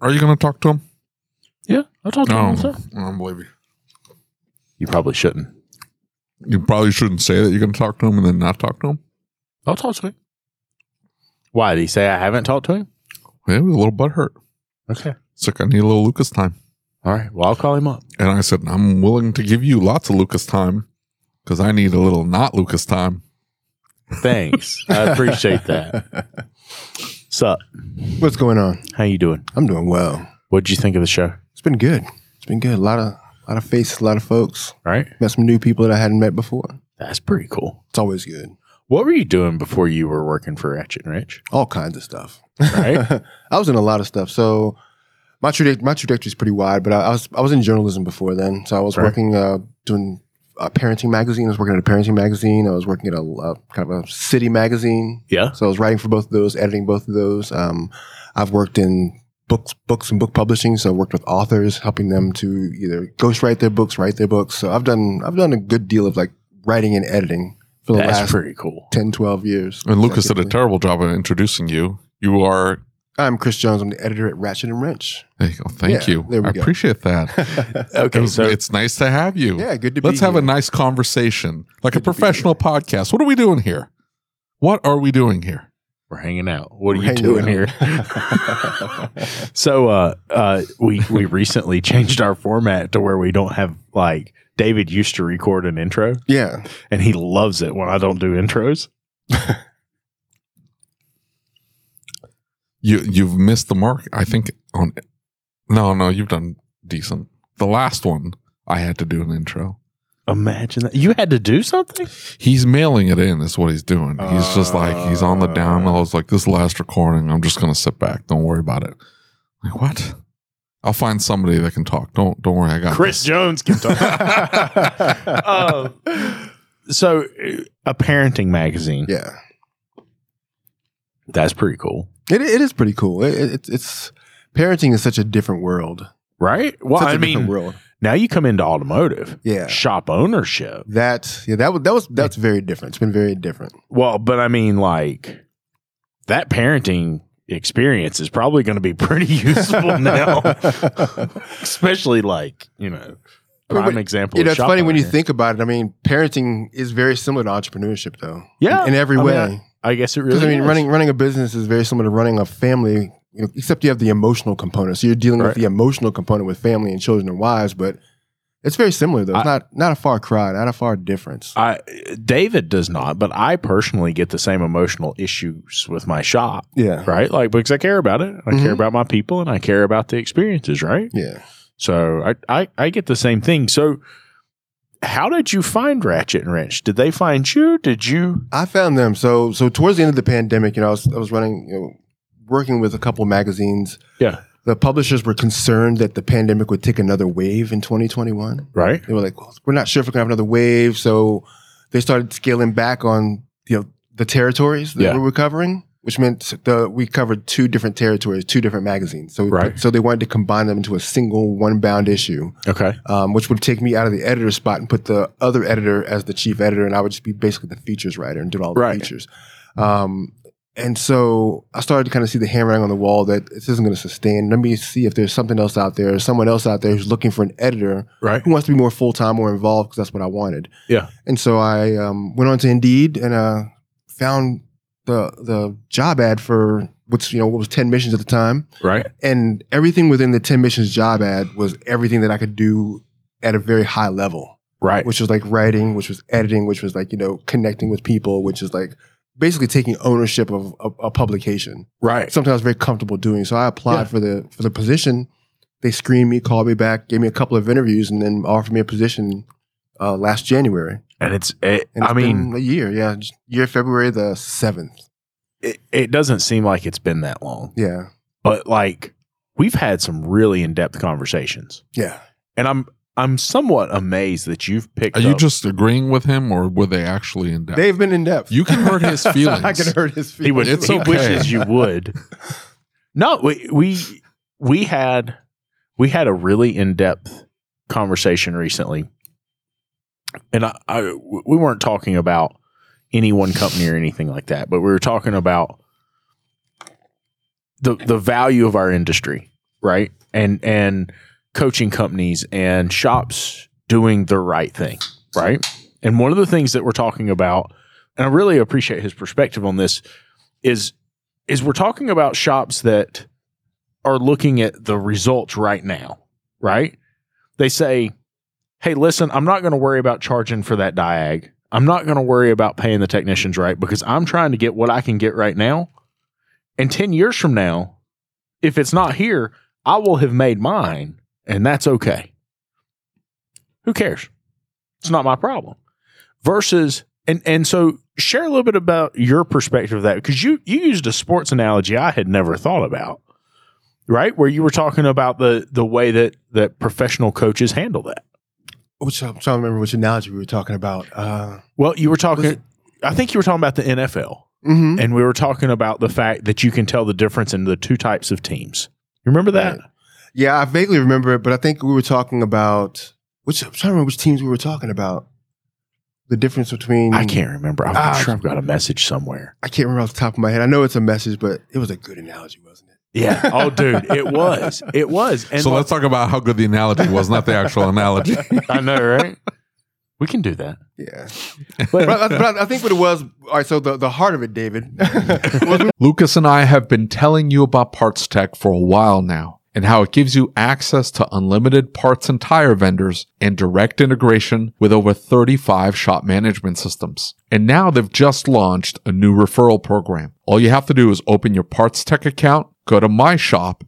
Are you going to talk to him? Yeah, I'll talk to No, him. Oh, also. I don't believe you. You probably shouldn't. You probably shouldn't say that you're going to talk to him and then not talk to him. I'll talk to him. Why did he say I haven't talked to him? Yeah, he was a little butthurt. Okay. It's like, I need a little Lucas time. All right. Well, I'll call him up. And I said, I'm willing to give you lots of Lucas time because I need a little not Lucas time. Thanks. I appreciate that. Sup? What's going on? How you doing? I'm doing well. What'd you think of the show? It's been good. It's been good. A lot of a lot of faces, a lot of folks. Right? Met some new people that I hadn't met before. That's pretty cool. It's always good. What were you doing before you were working for Ratchet and Wrench? All kinds of stuff. Right. I was in a lot of stuff. So my traje- my trajectory is pretty wide, but I, I was I was in journalism before then. So I was Right. working uh, doing a parenting magazine. I was working at a parenting magazine. I was working at a uh, kind of a city magazine. Yeah. So I was writing for both of those, editing both of those. Um, I've worked in books, books and book publishing. So I worked with authors, helping them to either ghostwrite their books, write their books. So I've done I've done a good deal of like writing and editing for the That's last pretty cool. 10, 12 years. And Lucas did a terrible job of introducing you. You are, I'm Chris Jones. I'm the editor at Ratchet and Wrench. there you go. Thank Yeah, you. there we I go. appreciate that. It Okay. was- So it's nice to have you. yeah, good to be. Let's be have a nice conversation, like a Good to be professional podcast. What are we doing here? What are we doing here? we're hanging out. What are We're you doing out. here? so uh uh we we recently changed our format to where we don't have like David used to record an intro Yeah. and he loves it when I don't do intros. You you've missed the mark. I think on. No, no, you've done decent. The last one, I had to do an intro. Imagine that. You had to do something? He's mailing it in. Is what he's doing. He's just like he's on the down low. It's like this last recording. I'm just gonna sit back. Don't worry about it. Like what? I'll find somebody that can talk. Don't don't worry. I got Chris this. Jones can talk. Uh, so uh, a parenting magazine. Yeah. That's pretty cool. It, it is pretty cool. It, it, it's, parenting is such a different world. Right? Well, such I mean, world. now you come into automotive. Yeah. Shop ownership. That yeah, that was that was that's very different. It's been very different. Well, but I mean, like that parenting experience is probably going to be pretty useful now, especially like you know, mean, prime example. You know, it's funny when you think about it. I mean, parenting is very similar to entrepreneurship, though. Yeah, in, in every I mean, way. I guess it really. I mean, is. running running a business is very similar to running a family, you know, except you have the emotional component. So you're dealing Right. with the emotional component with family and children and wives, but it's very similar though. It's I- not not a far cry, not a far difference. I David does not, but I personally get the same emotional issues with my shop, yeah, right? Like because I care about it, I care Mhm. about my people, and I care about the experiences, right? yeah. So I, I I get the same thing. So how did you find Ratchet and Wrench? Did they find you? Did you? I found them. So so towards the end of the pandemic, you know, I was I was running, you know, working with a couple of magazines. Yeah. The publishers were concerned that the pandemic would take another wave in 2021. Right. They were like, well, we're not sure if we're gonna have another wave. So they started scaling back on you know the territories that Yeah. we were covering, which meant the we covered two different territories, two different magazines. So Right. so they wanted to combine them into a single one bound issue, Okay. um, which would take me out of the editor spot and put the other editor as the chief editor, and I would just be basically the features writer and do all the Right. features. Um, and so I started to kind of see the handwriting on the wall that this isn't going to sustain. Let me see if there's something else out there, someone else out there who's looking for an editor Right. who wants to be more full time, more involved, because that's what I wanted. Yeah. And so I um, went on to Indeed and uh, found the the job ad for what's you know what was ten missions at the time, Right. and everything within the ten missions job ad was everything that I could do at a very high level, Right. which was like writing, which was editing, which was like you know connecting with people, which is like basically taking ownership of a, a publication. right. Something I was very comfortable doing. So I applied Yeah. for the for the position. They screened me, called me back, gave me a couple of interviews, and then offered me a position uh, last January. And it's, it, And I mean, been a year, yeah, just year February the seventh. it, it doesn't seem like it's been that long, Yeah, but like we've had some really in depth conversations. yeah. And I'm, I'm somewhat amazed that you've picked Are you just agreeing with him, or were they actually in depth? They've been in depth. You can hurt his feelings. I can hurt his feelings. he would It's he okay. wishes you would no we we we had we had a really in-depth conversation recently and I, I we weren't talking about any one company or anything like that but we were talking about the the value of our industry right and and coaching companies and shops doing the right thing right and one of the things that we're talking about and I really appreciate his perspective on this is is we're talking about shops that are looking at the results right now, right? They say, "Hey, listen, I'm not going to worry about charging for that diag. I'm not going to worry about paying the technicians right because I'm trying to get what I can get right now. And 10 years from now, if it's not here, I will have made mine, and that's okay. Who cares? It's not my problem." Versus and and so share a little bit about your perspective of that because you you used a sports analogy I had never thought about, right? Where you were talking about the the way that that professional coaches handle that. Which I'm trying to remember which analogy we were talking about. Uh, Well, you were talking. I think you were talking about the NFL, mhm. and we were talking about the fact that you can tell the difference in the two types of teams. You remember that? Right. Yeah, I vaguely remember it, but I think we were talking about which I'm trying to remember which teams we were talking about. The difference between I can't remember. I'm Ah. sure I've got a message somewhere. I can't remember off the top of my head. I know it's a message, but it was a good analogy, wasn't it? Yeah. Oh, dude, it was. It was. And so look- let's talk about how good the analogy was, not the actual analogy. I know, right? We can do that. Yeah. But, but, I- but I think what it was, all right, so the, the heart of it, David, Lucas and I have been telling you about PartsTech for a while now and how it gives you access to unlimited parts and tire vendors and direct integration with over 35 shop management systems. And now they've just launched a new referral program. All you have to do is open your PartsTech account, go to My Shop,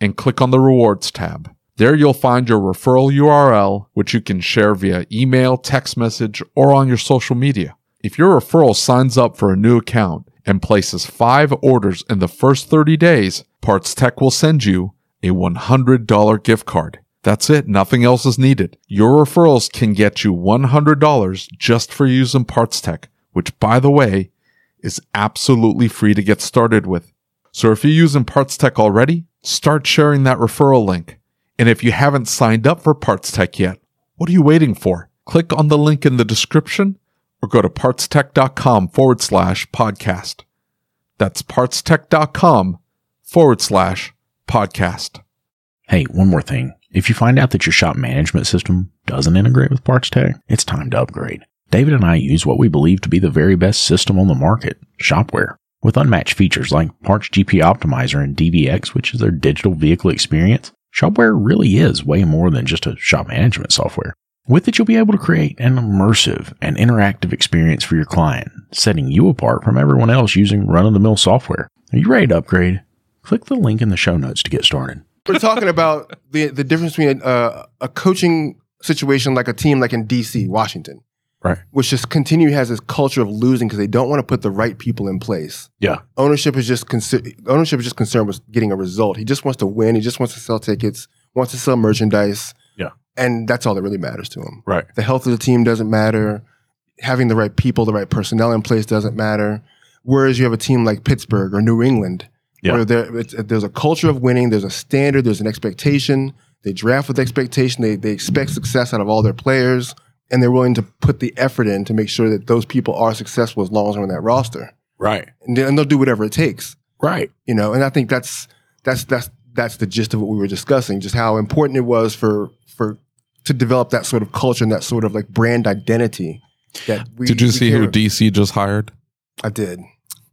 and click on the Rewards tab. There you'll find your referral URL, which you can share via email, text message, or on your social media. If your referral signs up for a new account and places five orders in the first 30 days, PartsTech will send you a $100 gift card. That's it. Nothing else is needed. Your referrals can get you $100 just for using PartsTech, which by the way, is absolutely free to get started with. So if you're using PartsTech already, start sharing that referral link. And if you haven't signed up for PartsTech yet, what are you waiting for? Click on the link in the description or go to partstech.com forward slash podcast. That's partstech.com forward slash podcast. hey, one more thing. If you find out that your shop management system doesn't integrate with PartsTech, it's time to upgrade. David and I use what we believe to be the very best system on the market, Shop-Ware. With unmatched features like Parts GP Optimizer and DVX, which is their digital vehicle experience, Shop-Ware really is way more than just a shop management software. With it, you'll be able to create an immersive and interactive experience for your client, setting you apart from everyone else using run of the mill software. Are you ready to upgrade? Click the link in the show notes to get started. we're talking about the, the difference between a, a coaching situation like a team like in DC, Washington, Right. which just continue has this culture of losing because they don't want to put the right people in place. Yeah. ownership is just consi- ownership is just concerned with getting a result. He just wants to win. He just wants to sell tickets, wants to sell merchandise. Yeah. and that's all that really matters to him. Right. The health of the team doesn't matter. Having the right people, the right personnel in place doesn't matter. Whereas you have a team like Pittsburgh or New England, Yeah. where there, it's, there's a culture of winning, there's a standard, there's an expectation. They draft with expectation. They they expect success out of all their players, and they're willing to put the effort in to make sure that those people are successful as long as they're on that roster Right. and, they- and they'll do whatever it takes Right. you know and i think that's that's that's that's the gist of what we were discussing just how important it was for for to develop that sort of culture and that sort of like brand identity that we Did you we see care- who DC just hired? i did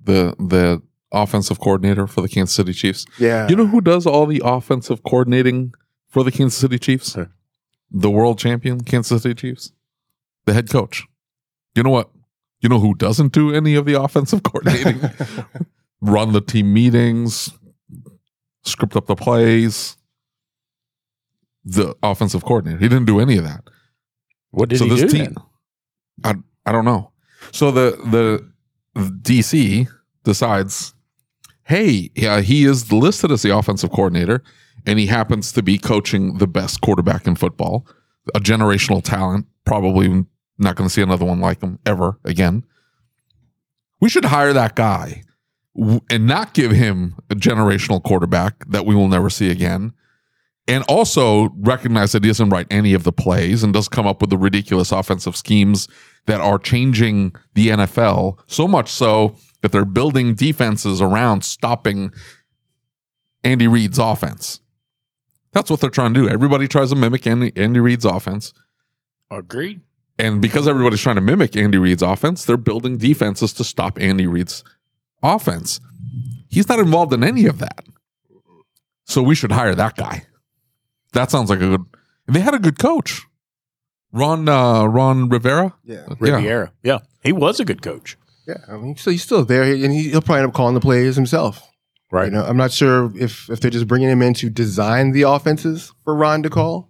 the the offensive coordinator for the Kansas City Chiefs. Yeah. You know who does all the offensive coordinating for the Kansas City Chiefs? Who? The world champion Kansas City Chiefs. The head coach. You know what? You know who doesn't do any of the offensive coordinating? Run the team meetings, script up the plays. The offensive coordinator. He didn't do any of that. What did so he this do? team. I I don't know. So the the DC decides, hey, yeah, he is listed as the offensive coordinator, and he happens to be coaching the best quarterback in football, a generational talent. Probably not going to see another one like him ever again. We should hire that guy and not give him a generational quarterback that we will never see again. And also recognize that he doesn't write any of the plays and does come up with the ridiculous offensive schemes that are changing the NFL so much so that they're building defenses around stopping Andy Reid's offense. That's what they're trying to do. Everybody tries to mimic Andy, Andy Reid's offense. Agreed. And because everybody's trying to mimic Andy Reid's offense, they're building defenses to stop Andy Reid's offense. He's not involved in any of that. So we should hire that guy. That sounds like a good. They had a good coach, Ron uh, Ron Rivera. yeah. Yeah. Yeah. He was a good coach. Yeah. I mean, so he's still there, and he, he'll probably end up calling the plays himself. Right. You know, I'm not sure if if they're just bringing him in to design the offenses for Ron to call,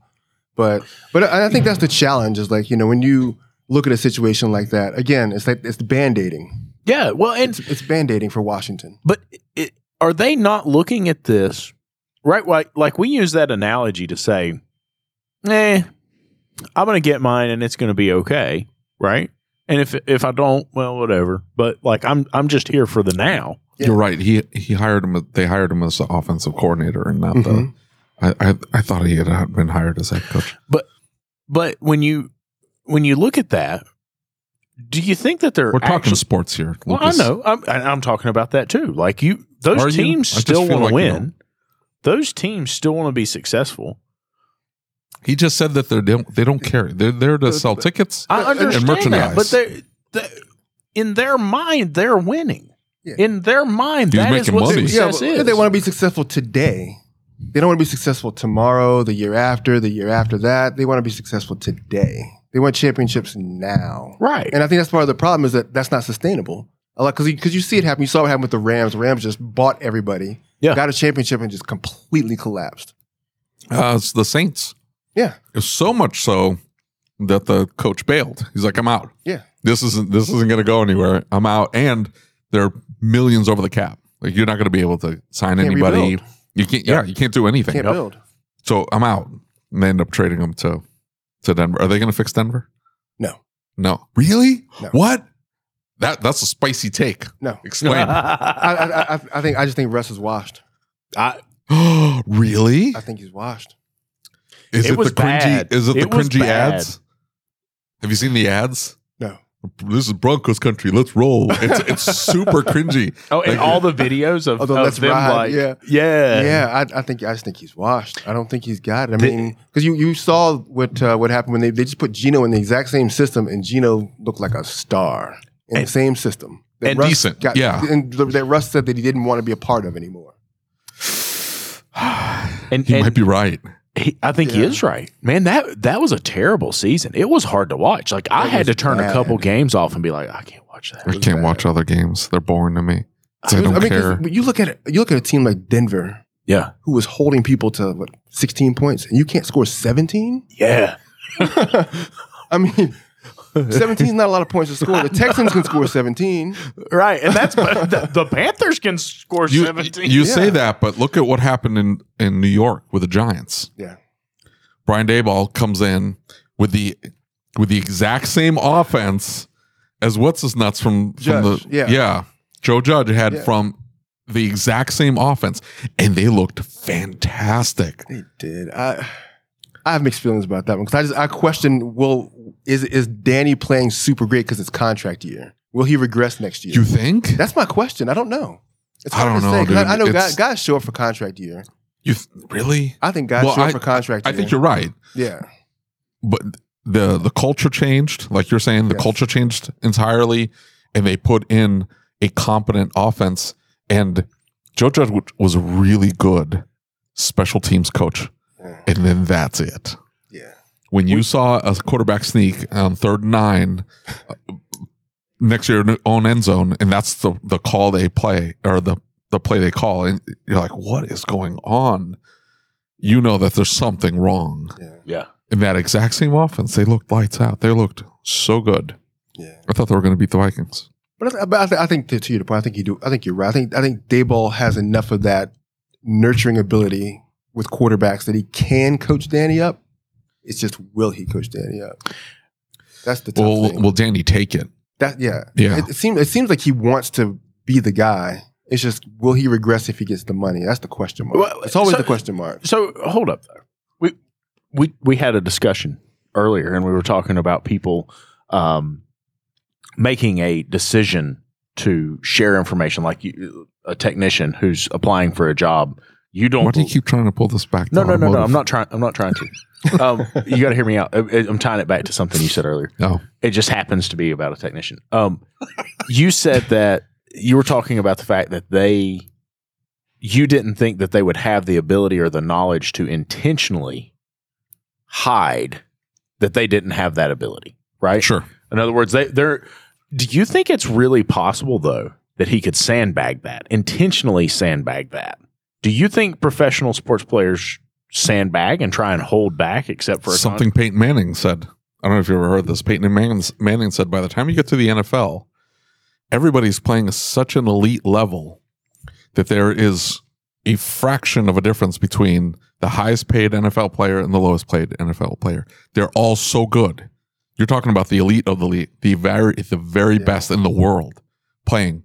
but but I, I think that's the challenge. Is like you know when you look at a situation like that again, it's like it's band aiding. Yeah. Well, and It's, it's band aiding for Washington. But it, are they not looking at this right? Like, like we use that analogy to say, "Eh, I'm going to get mine, and it's going to be okay," right? And if if I don't, well, whatever. But like, I'm I'm just here for the now. Yeah. You're right. He he hired him. They hired him as the offensive coordinator and not Mhm. the. I, I I thought he had been hired as head coach. But but when you when you look at that, do you think that they're We're talking actually- sports here. Well, I know. I'm, I- I'm talking about that too. Like you, those Are teams I just still want to like you win. Those teams still want to be successful. He just said that they don't they don't care. They're there to sell tickets. I And understand merchandise. that, but they, they, in their mind, they're winning. Yeah. In their mind, He's that is what money. Success but is. they want to be successful today. They don't want to be successful tomorrow, the year after, the year after that. They want to be successful today. They want championships now. right. And I think that's part of the problem is that that's not sustainable. A lot because because you see it happen. You saw what happened with the Rams. The Rams just bought everybody, Yeah. got a championship, and just completely collapsed. Uh, it's the Saints. Yeah, It's so much so that the coach bailed. He's like, I'm out. yeah, This isn't this isn't going to go anywhere. I'm out. And they're millions over the cap. Like you're not going to be able to sign Can't anybody. rebuild. You can't. Yeah, you can't do anything. can't Yep. build. So I'm out. And they end up trading him to to Denver. Are they going to fix Denver? No, No. Really? No. What? That that's a spicy take. no. Explain. I, I, I, I think I just think Russ is washed. I, really? I think he's washed. Is It it, was the cringy? bad. Is it, It the was cringy bad. ads? Have you seen the ads? No, This is Broncos country. Let's roll. It's it's super cringy. oh, and Like- all the videos of, Although of let's them ride, like, yeah. yeah, yeah, I, I think I just think he's washed. I don't think he's got it. I Did- mean, because you, you saw what uh, what happened when they, they just put Geno in the exact same system, and Geno looked like a star in And- the same system. That and Russ decent, yeah. and th- that Russ said that he didn't want to be a part of anymore. And, He and might be right. He, I think he is right, man. That that was a terrible season. It was hard to watch. Like I It had to turn a couple games off and be like, I can't watch that. I can't bad. watch other games. They're boring to me. I I don't mean, 'cause care. but you look at it, you look at a team like Denver, Yeah, who was holding people to what sixteen points, and you can't score seventeen. yeah. I mean, seventeen is not a lot of points to score. The Texans can score seventeen. Right, and that's the, the Panthers can score You, seventeen. you Yeah. say that, but look at what happened in, in New York with the Giants. Yeah, Brian Daboll comes in with the with the exact same offense as what's his nuts from, from Judge, the yeah. Joe Judge had Yeah. from the exact same offense, and they looked fantastic. they did. I I have mixed feelings about that one because I just I question will is is Danny playing super great because it's contract year? Will he regress next year? You think? That's my question. I don't know. It's I hard don't to know, say, 'cause I, dude. I know guys, guys show up for contract year. You th- really? I think guys Well, show I- for contract I year. think you're right, Yeah. but the the culture changed. Like you're saying, the Yes. culture changed entirely, and they put in a competent offense. And Joe Judge was really good special teams coach. Yeah. And then that's it. Yeah. When you saw a quarterback sneak on third and nine uh, next to your own end zone, and that's the, the call they play or the, the play they call, and you're like, what is going on? You know that there's something wrong. Yeah. Yeah. In that exact same offense, they looked lights out. They looked so good. Yeah. I thought they were going to beat the Vikings. But I, but I, th- I think to, to your point, I think you do. I think you're right. I think I think Daboll has enough of that nurturing ability with quarterbacks that he can coach Danny up. It's just will he coach Danny up? That's the tough Will, thing. will Danny take it? that yeah Yeah. It, it seems it seems like he wants to be the guy. It's just will he regress if he gets the money? That's the question mark. Well, it's always so- the question mark. So hold up though. We we we had a discussion earlier and we were talking about people um making a decision to share information like you, a technician who's applying for a job. You don't Why do you keep trying to pull this back? No, no, no, no. I'm not trying I'm not trying to. um, you got to hear me out. I- I'm tying it back to something you said earlier. No. It just happens to be about a technician. Um, you said that you were talking about the fact that they, you didn't think that they would have the ability or the knowledge to intentionally hide that they didn't have that ability, right? Sure. In other words, they, they're. Do you think it's really possible though that he could sandbag that intentionally sandbag that? Do you think professional sports players sandbag and try and hold back, except for a con- Something Peyton Manning said. I don't know if you ever heard this. Peyton Manning, Manning said by the time you get to the NFL, everybody's playing such an elite level that there is a fraction of a difference between the highest paid NFL player and the lowest paid NFL player. They're all so good. You're talking about the elite of the elite, the very the very Yeah. best in the world playing.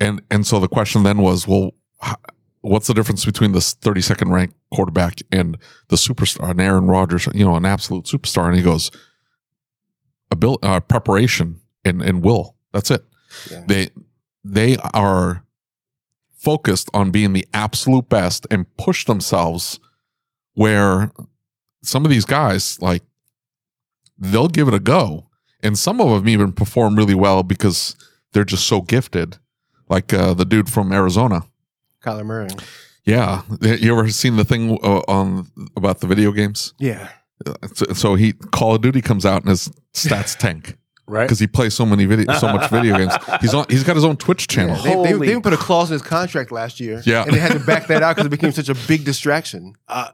And and so the question then was, well, h- what's the difference between this 32nd ranked quarterback and the superstar, and Aaron Rodgers, you know, an absolute superstar? And he goes, abil- uh, preparation and, and will. That's it. Yeah. They they are focused on being the absolute best and push themselves where some of these guys like they'll give it a go and some of them even perform really well because they're just so gifted like uh, the dude from arizona Kyler Murray. yeah you ever seen the thing uh, on about the video games Yeah. so, so he call of duty comes out and his stats tank right? because he plays so many video so much video games he's on he's got his own twitch channel Yeah, they, they, they even put a clause in his contract last year. Yeah. And they had to back that out because it became such a big distraction. I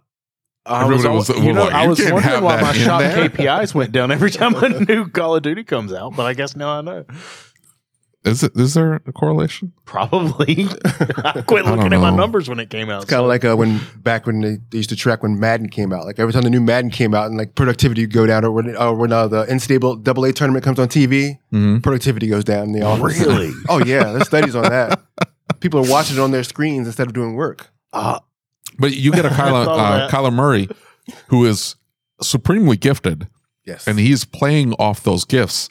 Everybody was, was- you know, like, I was wondering why my in shop there. KPIs went down every time a new Call of Duty comes out, but I guess now I know. Is it is there a correlation Probably. I quit I don't looking at my numbers when it came out. It's kind of like uh, when back when they, they used to track when Madden came out. Like every time the new Madden came out and like productivity would go down, or when, or when uh, the unstable double A tournament comes on TV, mm-hmm. productivity goes down in the office. Really? oh yeah, there's studies on that. People are watching it on their screens instead of doing work. Uh, But you get a Kyler, uh. Kyler Murray who is supremely gifted Yes, and he's playing off those gifts.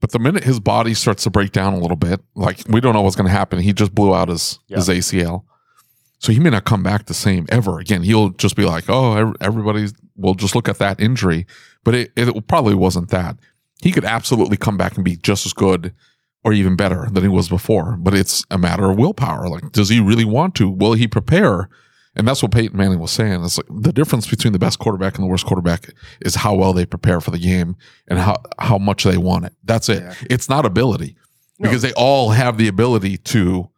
But the minute his body starts to break down a little bit, like we don't know what's going to happen. He just blew out his, his ACL. So he may not come back the same ever again. He'll just be like, oh, everybody will just look at that injury. But it, it probably wasn't that. He could absolutely come back and be just as good or even better than he was before. But it's a matter of willpower. Like, does he really want to? Will he prepare? And that's what Peyton Manning was saying. It's like the difference between the best quarterback and the worst quarterback is how well they prepare for the game and how, how much they want it. That's it. Yeah. It's not ability No. because they all have the ability to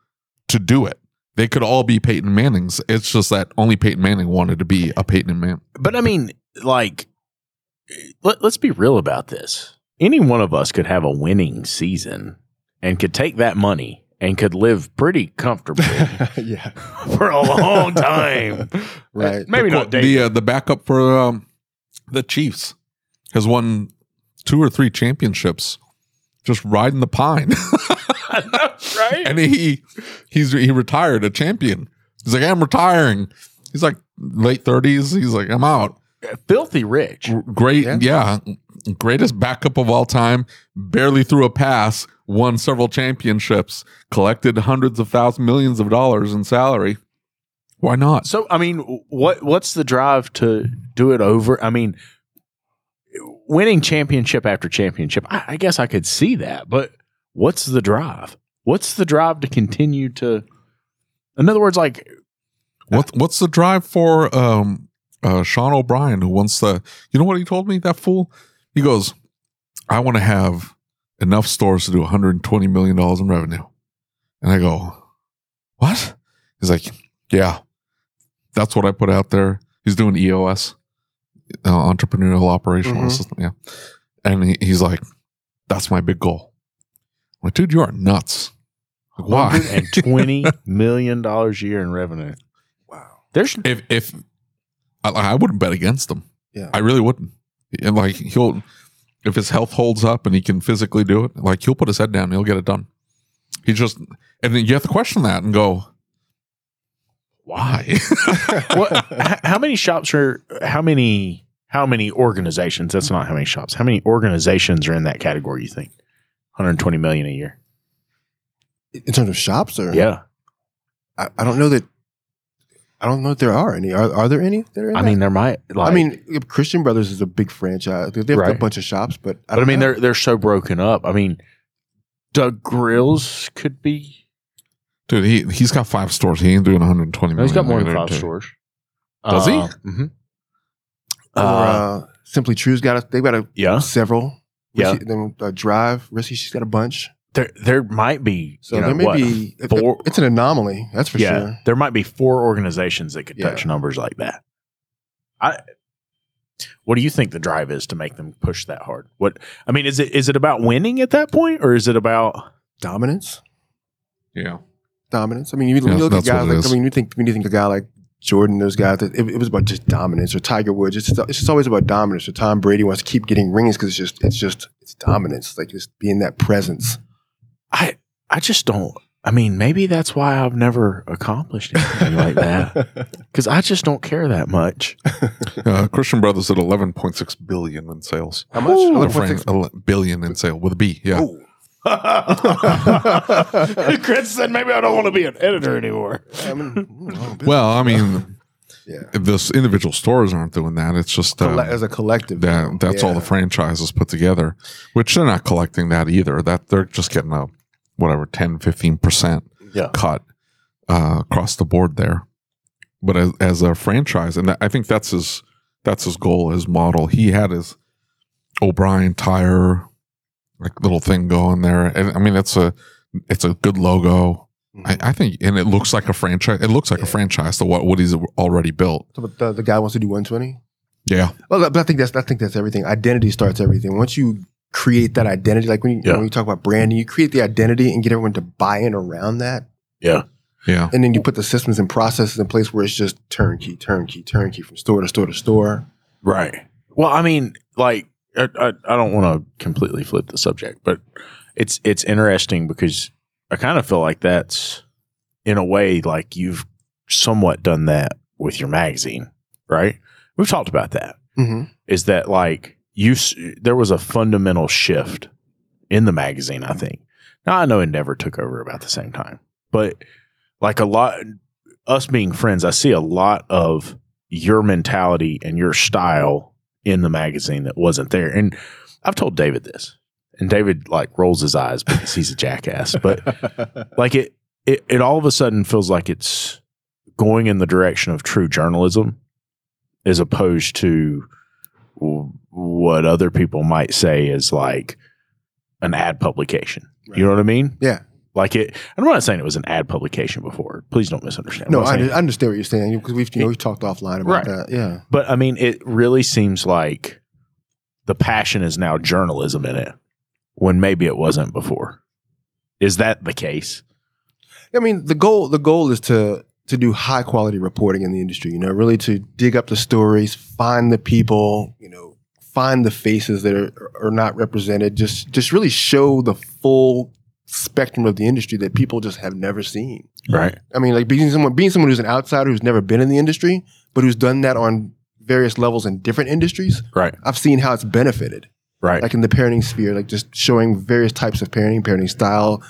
to do it. They could all be Peyton Mannings. It's just that only Peyton Manning wanted to be a Peyton Man. but I mean, like, let, let's be real about this. Any one of us could have a winning season and could take that money and could live pretty comfortably yeah, for a long time. right. Maybe the, not Dave. the uh, the backup for um, the Chiefs has won two or three championships, just riding the pine. right? and he he's he retired a champion. He's like, I'm retiring. He's like late thirties. He's like, I'm out. Filthy rich. G- Great, Yeah. yeah. Greatest backup of all time. Barely threw a pass. Won several championships. Collected hundreds of thousands, millions of dollars in salary. Why not? So, I mean, what what's the drive to do it over? I mean, winning championship after championship, I, I guess I could see that, but what's the drive? What's the drive to continue to? In other words, like What what's the drive for um uh Sean O'Brien who wants the you know what he told me, that fool? He goes, I want to have enough stores to do 120 million dollars in revenue. And I go, What? He's like, Yeah. That's what I put out there. He's doing EOS, uh, entrepreneurial operational Mhm. system. Yeah. And he, he's like, That's my big goal. I'm like, dude, you are nuts. Like, why? and twenty million dollars a year in revenue. Wow. There's if if I, I wouldn't bet against him. Yeah. I really wouldn't. And like he'll, if his health holds up and he can physically do it, like he'll put his head down, and he'll get it done. He just, and then you have to question that and go, why? what? h- how many shops are? How many? How many organizations? That's not how many shops. How many organizations are in that category? You think? 120 million a year. In terms of shops, or Yeah. I, I don't know that. I don't know if there are any. Are, are there any? That are in I that? mean, there might. Like, I mean, Christian Brothers is a big franchise. They have a bunch of shops, but I but I don't mean, know. they're they're so broken up. I mean, Doug Grills could be. Dude, he he's got five stores. He ain't doing 120 no, He's got more than five dude. stores. Does he? Mm-hmm. Or, uh, Simply True's got a, they've got a, yeah. several. Yeah. Risky- then uh, Drive, Risky, she's got a bunch. There there might be. So you know, there may what, be. four- it's an anomaly, that's for yeah, sure. there might be four organizations that could Yeah. touch numbers like that. I. What do you think the drive is to make them push that hard? What I mean is it is it about winning at that point, or is it about Dominance, Yeah. dominance. I mean, you, you Yeah, look at guys like. is. I mean, you think when you think a guy like Jordan, those guys that it, it was about just dominance, or Tiger Woods. It's just, it's just always about dominance. Or Tom Brady wants to keep getting rings because it's just it's just it's dominance, like just being that presence. I I just don't. I mean, maybe that's why I've never accomplished anything like that because I just don't care that much. Uh, Christian Brothers at 11.6 billion in sales. How much? Ooh. Or 11.6 Frank, ele- billion in sale with a B. Yeah. Ooh. Chris said, "Maybe I don't want to be an editor anymore." I mean, Well, I mean, yeah. if this individual stores aren't doing that, it's just Colle- um, as a collective, that that's all the franchises put together, which they're not collecting that either. That they're just getting a whatever 10, 15 percent Yeah. cut uh, across the board there. But as, as a franchise, and I think that's his that's his goal, his model. He had his O'Brien tire like little thing going there, and I mean that's a it's a good logo. I, I think, and it looks like a franchise. It looks like a franchise to what what he's already built. So, but the, the guy wants to do 120. Yeah, Well, but I think that's I think that's everything. Identity starts everything. Once you create that identity, like when you, Yeah. when you talk about branding, you create the identity and get everyone to buy in around that, Yeah, yeah. and then you put the systems and processes in place where it's just turnkey, turnkey, turnkey from store to store to store. right. Well, I mean, like, I I, I don't want to completely flip the subject, but it's it's interesting because I kind of feel like that's in a way like you've somewhat done that with your magazine, right? We've talked about that. Mm-hmm. is that like you there was a fundamental shift in the magazine i think. Now i know endeavor took over about the same time but like a lot us being friends i see a lot of your mentality and your style in the magazine that wasn't there. And i've told david this and david like rolls his eyes because he's a jackass but like it, it it all of a sudden feels like it's going in the direction of true journalism as opposed to what other people might say is like an ad publication. You know what I mean? Yeah. Like it. I'm not saying it was an ad publication before. Please don't misunderstand. No, I, I understand what you're saying because we've you know we've talked offline about Right. that. Yeah. but I mean, it really seems like the passion is now journalism in it, when maybe it wasn't before. Is that the case? I mean, the goal the goal is to to do high quality reporting in the industry. You know, really to dig up the stories, find the people. You know, find the faces that are, are not represented. Just just really show the full spectrum of the industry that people just have never seen. Right. I mean, like being someone being someone who's an outsider who's never been in the industry, but who's done that on various levels in different industries. Right. I've seen how it's benefited Right. like in the parenting sphere, like just showing various types of parenting, parenting style,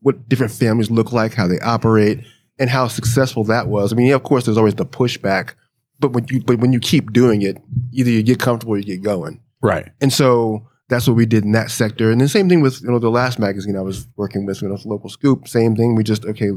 what different families look like, how they operate, and how successful that was. I mean, yeah, of course, there's always the pushback, but when you but when you keep doing it, either you get comfortable or you get going. right. And so that's what we did in that sector. And the same thing with you know the last magazine I was working with, you know, local scoop. Same thing. We just okay,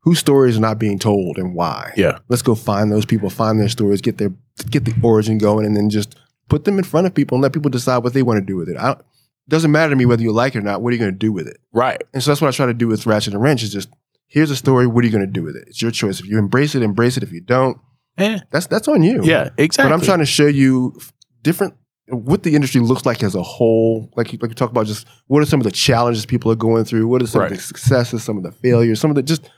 whose stories are not being told and why? Yeah. Let's go find those people, find their stories, get their get the origin going, and then just put them in front of people and let people decide what they want to do with it. I, it doesn't matter to me whether you like it or not. What are you going to do with it? Right. And so that's what I try to do with Ratchet and Wrench is just here's a story. What are you going to do with it? It's your choice. If you embrace it, embrace it. If you don't, Eh, that's that's on you. yeah, exactly. But I'm trying to show you different what the industry looks like as a whole. Like you, like you talk about, just what are some of the challenges people are going through? What are some of the successes? Some of the failures? Some of the just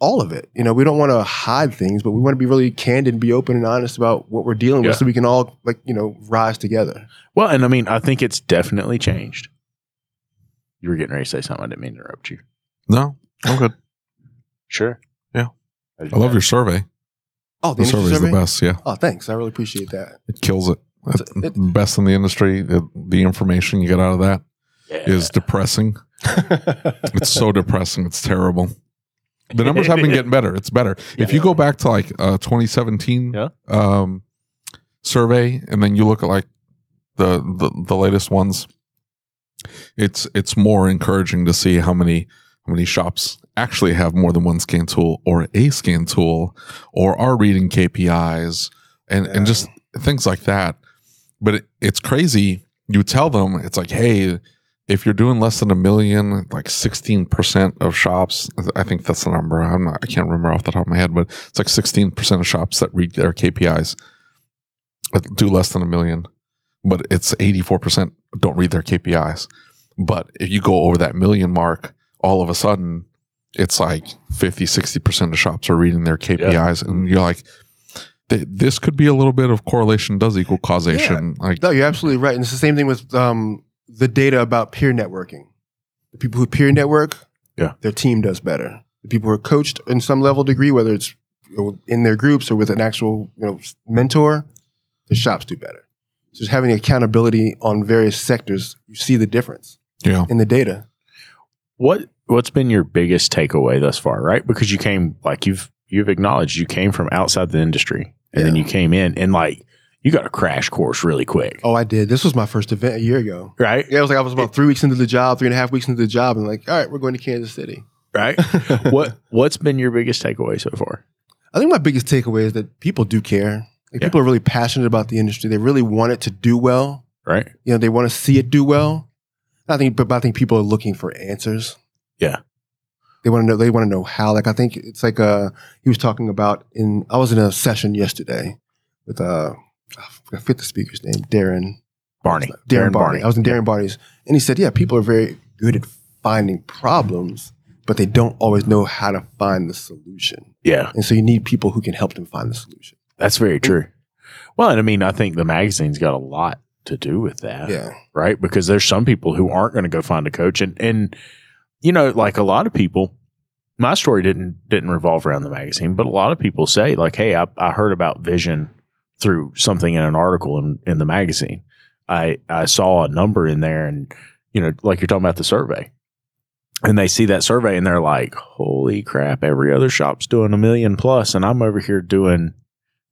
all of it. You know, we don't want to hide things, but we want to be really candid and be open and honest about what we're dealing Yeah. with, so we can all like you know rise together. Well, and I mean, I think it's definitely changed. You were getting ready to say something. I didn't mean to interrupt you. No, I'm good. Sure. Yeah. I love your survey. Oh, the The industry survey's survey. the best. Yeah, Oh, thanks. I really appreciate that. it kills it. It's- it- best in the industry. The, the information you get out of that is depressing. It's so depressing. It's terrible. The numbers have been getting better. It's better. If you go back to like uh, 2017 Yeah. um, survey, and then you look at like the, the the latest ones, it's it's more encouraging to see how many how many shops actually have more than one scan tool or a scan tool or are reading KPIs and Yeah. and just things like that. But it, it's crazy. You tell them it's like, hey, if you're doing less than a million, like 16% of shops, I think that's the number. I'm not, I can't remember off the top of my head, but it's like 16% of shops that read their KPIs uh, do less than a million, but it's 84% don't read their KPIs. But if you go over that million mark, all of a sudden it's like 50, 60% of shops are reading their KPIs. And you're like, this could be a little bit of correlation does equal causation. Like, No, you're absolutely right. And it's the same thing with um, the data about peer networking. The people who peer network, Yeah. their team does better. The people who are coached in some level degree, whether it's in their groups or with an actual you know mentor, the shops do better. So just having accountability on various sectors, you see the difference yeah. in the data. what what's been your biggest takeaway thus far right because you came like you've you've acknowledged you came from outside the industry and then you came in and like you got a crash course really quick Oh, I did. This was my first event a year ago. right Yeah, it was like I was about three weeks into the job, three and a half weeks into the job, and like, all right, we're going to Kansas City. right what what's been your biggest takeaway so far I think my biggest takeaway is that people do care. Like, Yeah. People are really passionate about the industry. They really want it to do well. right You know, they want to see it do well. I think, but I think people are looking for answers. Yeah. They want to know. They want to know how. Like I think it's like uh he was talking about in. I was in a session yesterday with uh I forget the speaker's name, Darren. barney Darren, Barney. I was in Darren Barney's, and he said, "Yeah, people are very good at finding problems, but they don't always know how to find the solution. yeah And so you need people who can help them find the solution." that's very true well and i mean i think the magazine's got a lot to do with that Yeah. right? Because there's some people who aren't going to go find a coach, and and you know, like a lot of people, my story didn't didn't revolve around the magazine, but a lot of people say like, "Hey, I, I heard about vision through something in an article in in the magazine. I I saw a number in there, and you know, like you're talking about the survey." And they see that survey and they're like, "Holy crap! Every other shop's doing a million plus, and I'm over here doing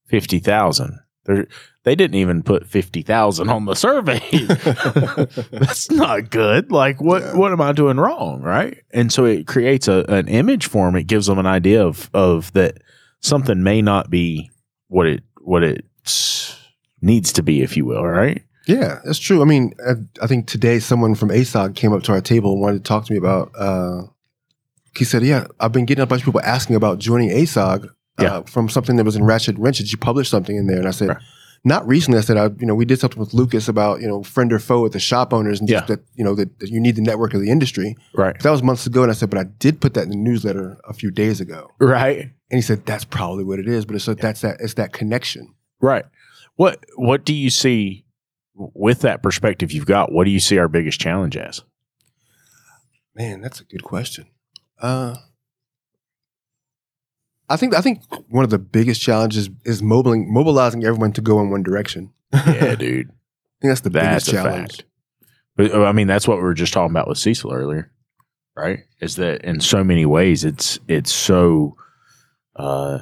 fifty thousand. They're they didn't even put 50,000 on the survey. That's not good. Like what Yeah. what am I doing wrong, right? And so it creates a an image for them. It gives them an idea of of that something may not be what it what it needs to be if you will, right? Yeah, that's true. I mean, I, I think today someone from ASOG came up to our table and wanted to talk to me about. Uh, he said, "Yeah, I've been getting a bunch of people asking about joining ASOG uh, Yeah. from something that was in Ratchet Wrench. Did you publish something in there?" And I said, Right. "Not recently." I said, "I, you know, we did something with Lucas about you know friend or foe with the shop owners and just Yeah. that you know that, that you need the network of the industry." Right. That was months ago, and I said, "But I did put that in the newsletter a few days ago." Right. And he said, "That's probably what it is." But it's so that's that it's that connection. Right. What what do you see with that perspective you've got? What do you see our biggest challenge as? Man, that's a good question. Uh, I think I think one of the biggest challenges is mobilizing mobilizing everyone to go in one direction. Yeah, dude. I think that's the That's biggest a challenge. fact. But uh, I mean, that's what we were just talking about with Cecil earlier, right? Is that in so many ways it's it's so uh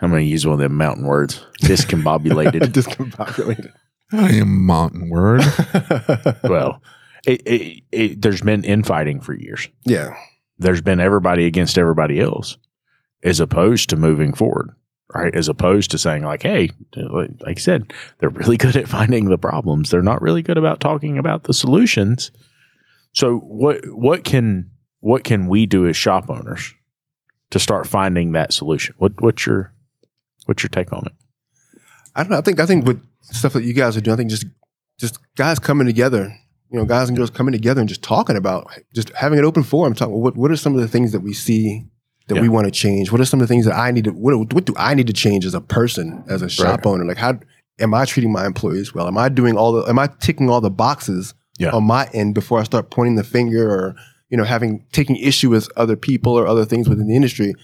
I'm going to use one of them mountain words, discombobulated. Discombobulated. I am mountain word. well, it, it, it, there's been infighting for years. yeah. There's been everybody against everybody else, as opposed to moving forward, right? As opposed to saying like, "Hey, like I said, they're really good at finding the problems. They're not really good about talking about the solutions." So, what what can what can we do as shop owners to start finding that solution? What what's your what's your take on it? I don't know. I think I think with stuff that you guys are doing, I think just just guys coming together, you know, guys and girls coming together and just talking about just having an open forum, talking what what are some of the things that we see that Yeah. we want to change? What are some of the things that I need to what what do I need to change as a person, as a shop owner? Like how am I treating my employees well? Am I doing all the am I ticking all the boxes Yeah. on my end before I start pointing the finger or, you know, having taking issue with other people or other things within the industry?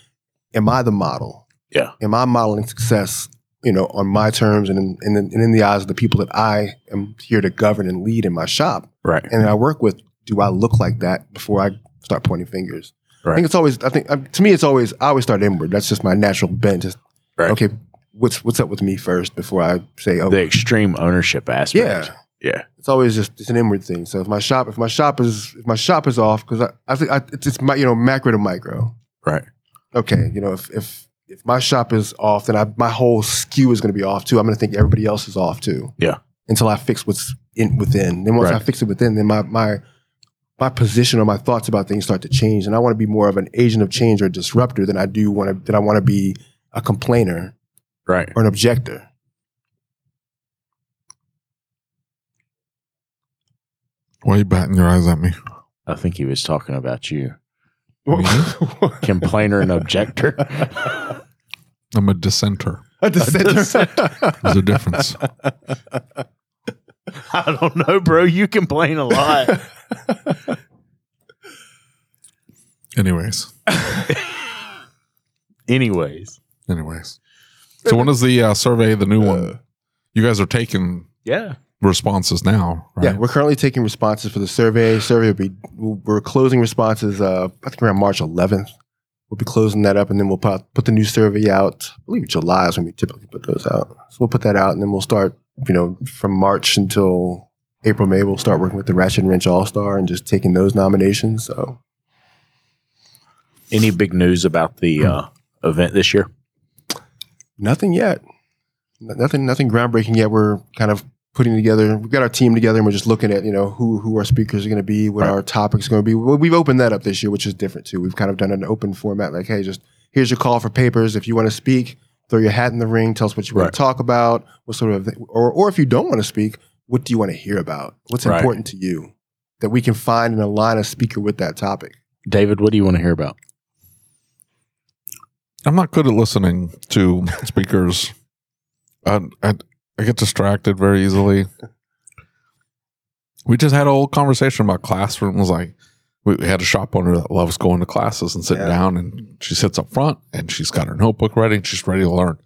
Am I the model? Yeah. am I modeling success, you know, on my terms and in, and in, and in the eyes of the people that I am here to govern and lead in my shop Right. and I work with? Do I look like that before I start pointing fingers? I think it's always. I think um, to me, it's always. I always start inward. That's just my natural bent. Just Right. okay. What's what's up with me first before I say, oh, The extreme ownership aspect. yeah. Yeah. It's always just it's an inward thing. So if my shop, if my shop is if my shop is off, because I, I think I, it's, it's my you know macro to micro. Right. okay, you know, if if if my shop is off, then I, my whole skew is going to be off too. I'm going to think everybody else is off too. Yeah. Until I fix what's in within. Then once I fix it within, then my my my position or my thoughts about things start to change, and I want to be more of an agent of change or a disruptor than I do want to than I want to be a complainer Right. or an objector. Why are you batting your eyes at me? I think he was talking about you. Complainer and objector. I'm a dissenter. A dissenter. There's a difference. I don't know, bro. You complain a lot. Anyways, Anyways. anyways. So when is the uh, survey, the new one? You guys are taking Yeah. responses now, right? Yeah, we're currently taking responses for the survey. Survey will be we're closing responses. Uh, I think around March 11th. We'll be closing that up, and then we'll put put the new survey out. I believe July is when we typically put those out. So we'll put that out, and then we'll start. You know, from March until April, May, we'll start working with the Ratchet and Wrench All Star and just taking those nominations. So Any big news about the uh, event this year? nothing yet. Nothing, nothing groundbreaking yet. We're kind of putting together. We've got our team together, and we're just looking at you know who who our speakers are going to be, what Right. our topics are going to be. We've opened that up this year, which is different too. We've kind of done an open format, like hey, just here's your call for papers. If you want to speak, throw your hat in the ring. Tell us what you want to talk about. What sort of, or or if you don't want to speak, what do you want to hear about? What's Right. important to you that we can find and align a speaker with that topic. David, what do you want to hear about? I'm not good at listening to speakers. I, I, I get distracted very easily. We just had a whole conversation about classrooms. Like we we had a shop owner that loves going to classes and sitting Yeah. down, and she sits up front and she's got her notebook ready and she's ready to learn.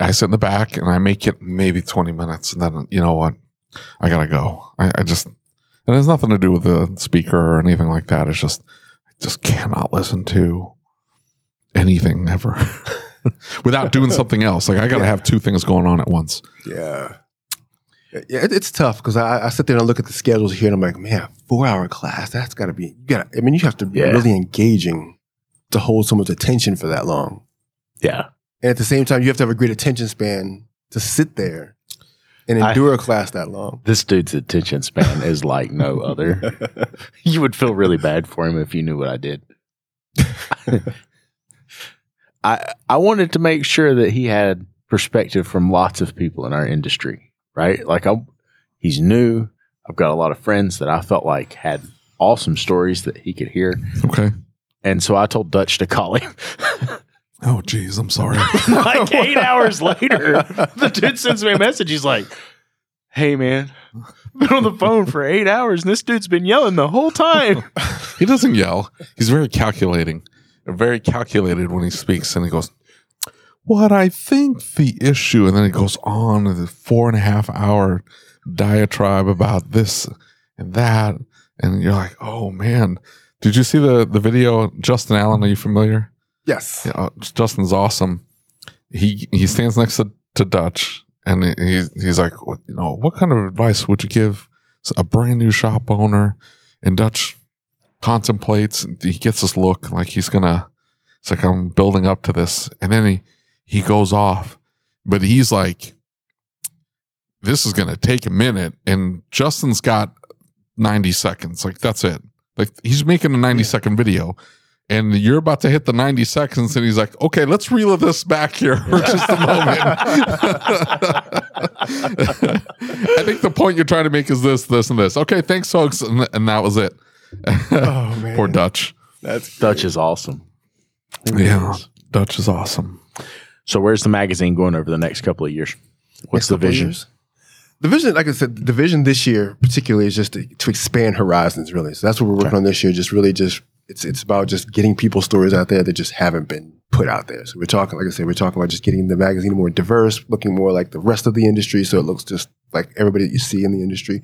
I sit in the back and I make it maybe 20 minutes, and then you know what? I gotta go. I, I just and it has nothing to do with the speaker or anything like that. It's just I just cannot listen to anything ever without doing something else. Like I got to Yeah. have two things going on at once. Yeah. Yeah, it, it's tough because I, I sit there and I look at the schedules here and I'm like, man, four hour class, that's got to be, you got I mean, you have to be Yeah. really engaging to hold someone's attention for that long. Yeah. And at the same time, you have to have a great attention span to sit there and endure a class that long. This dude's attention span is like no other. You would feel really bad for him if you knew what I did. I I wanted to make sure that he had perspective from lots of people in our industry, right? Like I he's new. I've got a lot of friends that I felt like had awesome stories that he could hear. Okay. And so I told Dutch to call him. Oh, geez, I'm sorry. like eight hours later, the dude sends me a message. He's like, Hey man, been on the phone for eight hours and this dude's been yelling the whole time. he doesn't yell. He's very calculating, very calculated when he speaks, and he goes, "What I think the issue," and then he goes on the four and a half hour diatribe about this and that, and you're like, "Oh man." Did you see the the video? Justin Allen, are you familiar? yes. Yeah, uh, Justin's awesome. He he stands next to, to Dutch and he, he's like, what, you know, what kind of advice would you give a brand new shop owner? And Dutch contemplates. He gets this look like he's gonna. It's like I'm building up to this, and then he he goes off, but he's like, this is gonna take a minute, and Justin's got 90 seconds. Like that's it. Like he's making a 90 second video and you're about to hit the 90 seconds and he's like okay let's reel this back here for just a moment i think the point you're trying to make is this this and this okay thanks folks and, and that was it Oh man, poor dutch That's Dutch is awesome. yeah dutch is awesome So where's the magazine going over the next couple of years? What's Next the couple vision? The vision, like I said, the vision this year particularly is just to, to expand horizons, really. So that's what we're working on this year. Just really, just it's it's about just getting people's stories out there that just haven't been put out there. So we're talking, like I said, we're talking about just getting the magazine more diverse, looking more like the rest of the industry, so it looks just like everybody that you see in the industry.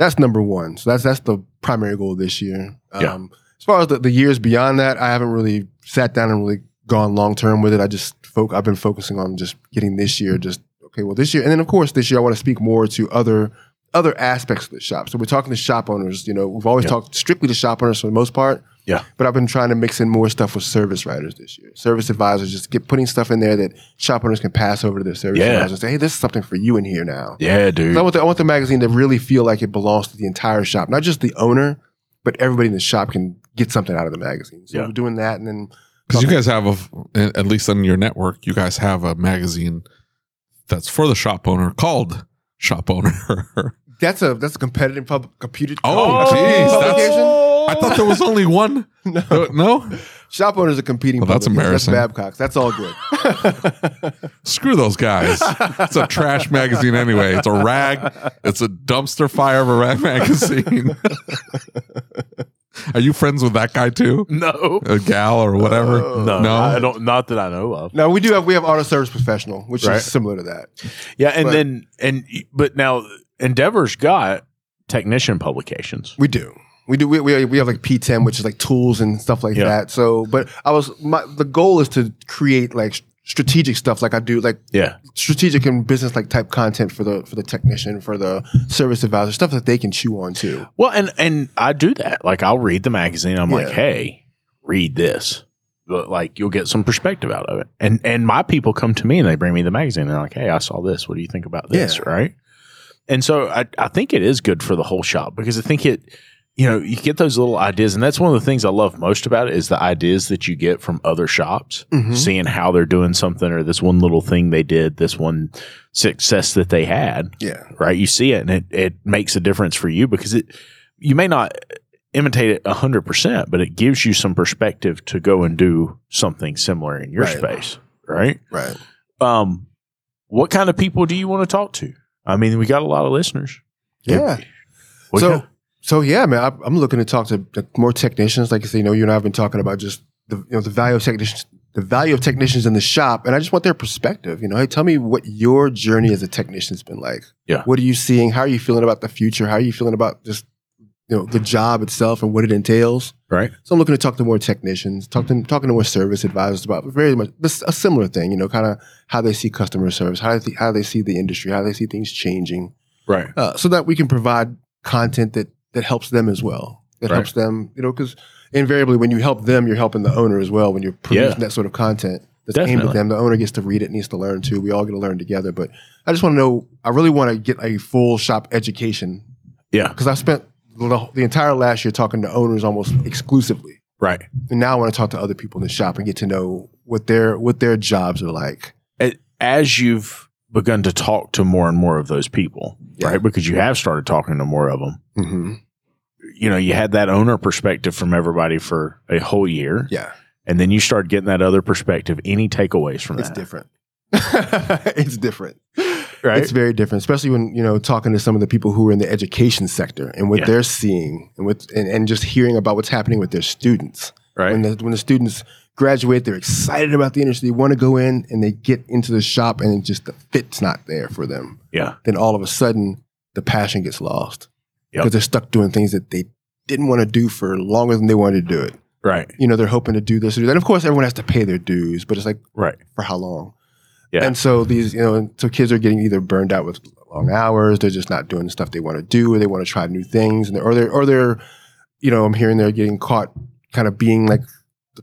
That's number one. So that's that's the primary goal this year. Yeah. Um, as far as the, the years beyond that, I haven't really sat down and really gone long term with it. I just folk I've been focusing on just getting this year just okay, well this year and then of course this year I want to speak more to other other aspects of the shop. So we're talking to shop owners, you know, we've always Yeah. talked strictly to shop owners for the most part. Yeah. But I've been trying to mix in more stuff with service writers this year. Service advisors, just get putting stuff in there that shop owners can pass over to their service Yeah. advisors and say, hey, this is something for you in here now. Yeah, dude. I want the I want the magazine to really feel like it belongs to the entire shop, not just the owner, but everybody in the shop can get something out of the magazine. So Yeah. we're doing that, and then because you guys have a at least on your network you guys have a magazine that's for the shop owner called shop owner that's a that's a competitive pub, computer. Oh, competing geez, publication. I thought there was only one No. Uh, no Shop owners are competing. Well, that's publication. embarrassing. That's Babcox. That's all good. Screw those guys. It's a trash magazine anyway. It's a rag. It's a dumpster fire of a rag magazine. Are you friends with that guy too? no. A gal or whatever? No, No? I don't. Not that I know of. no, we do have we have auto service professional, which Right. is similar to that. Yeah, and But- then and but now Endeavor's got technician publications. We do. We do. We, we, we have like PTEN, which is like tools and stuff like Yeah. that. So, but I was my the goal is to create like strategic stuff, like I do, like Yeah, strategic and business like type content for the for the technician, for the service advisor, stuff that they can chew on too. Well, and and I do that. Like I'll read the magazine. I'm like, hey, read this. But like you'll get some perspective out of it. And and my people come to me and they bring me the magazine. And they're like, hey, I saw this. What do you think about this? Yeah. Right. And so I, I think it is good for the whole shop because I think it, you know, you get those little ideas. And that's one of the things I love most about it is the ideas that you get from other shops, Mhm. seeing how they're doing something or this one little thing they did, this one success that they had Yeah, right? You see it and it, it makes a difference for you because it you may not imitate it hundred percent, but it gives you some perspective to go and do something similar in your Right. space, right? right. Um, what kind of people do you want to talk to? I mean, we got a lot of listeners. Yeah. What so, so yeah, man, I, I'm looking to talk to more technicians. Like I say, you know, you and I have been talking about just the you know the value of technicians, the value of technicians in the shop, and I just want their perspective. You know, hey, tell me what your journey as a technician has been like. Yeah. What are you seeing? How are you feeling about the future? How are you feeling about just you know the job itself and what it entails? right? So I'm looking to talk to more technicians, talk to talking to more service advisors about very much this a similar thing. You know, kind of how they see customer service, how they how they see the industry, how they see things changing Right. uh, so that we can provide content that that helps them as well. That Right. helps them, you know, because invariably when you help them, you're helping the owner as well. When you're producing Yeah. that sort of content that's aimed at them, the owner gets to read it, needs to learn too. We all get to learn together. But I just want to know. I really want to get a full shop education Yeah. because I spent the, the entire last year talking to owners almost exclusively, Right. and now I want to talk to other people in the shop and get to know what their what their jobs are like. As you've begun to talk to more and more of those people, Yeah. right? Because you have started talking to more of them. hmm You know, you had that owner perspective from everybody for a whole year. Yeah, and then you start getting that other perspective. Any takeaways from it's that? It's different. it's different. right? It's very different, especially when you know talking to some of the people who are in the education sector and what Yeah. they're seeing, and with and, and just hearing about what's happening with their students. right? When the when the students graduate, they're excited about the industry. They want to go in, and they get into the shop, and it just the fit's not there for them. yeah, Then all of a sudden, the passion gets lost Yep. because they're stuck doing things that they didn't want to do for longer than they wanted to do it. right, You know, they're hoping to do this or do that. And of course, everyone has to pay their dues, but it's like right. for how long? Yeah. And so these, you know, so kids are getting either burned out with long hours, they're just not doing the stuff they want to do, or they want to try new things, and or they're or they're, you know, I'm hearing they're getting caught kind of being like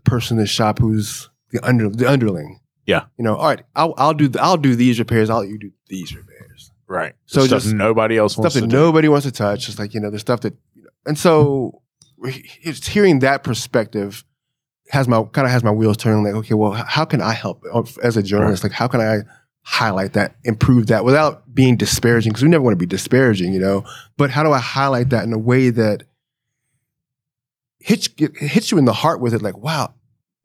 the person in the shop who's the under the underling. Yeah. You know, all right, I'll I'll do the, I'll do these repairs, I'll you do these repairs. Right. So stuff just- nobody else Stuff wants that do. nobody wants to touch. It's like, you know, the stuff that you know, and so it's hearing that perspective has my kind of has my wheels turning like, okay, well, how can I help Uh, as a journalist? Like, how can I highlight that, improve that without being disparaging? Because we never want to be disparaging, you know. But how do I highlight that in a way that hits it hits you in the heart with it? Like, wow,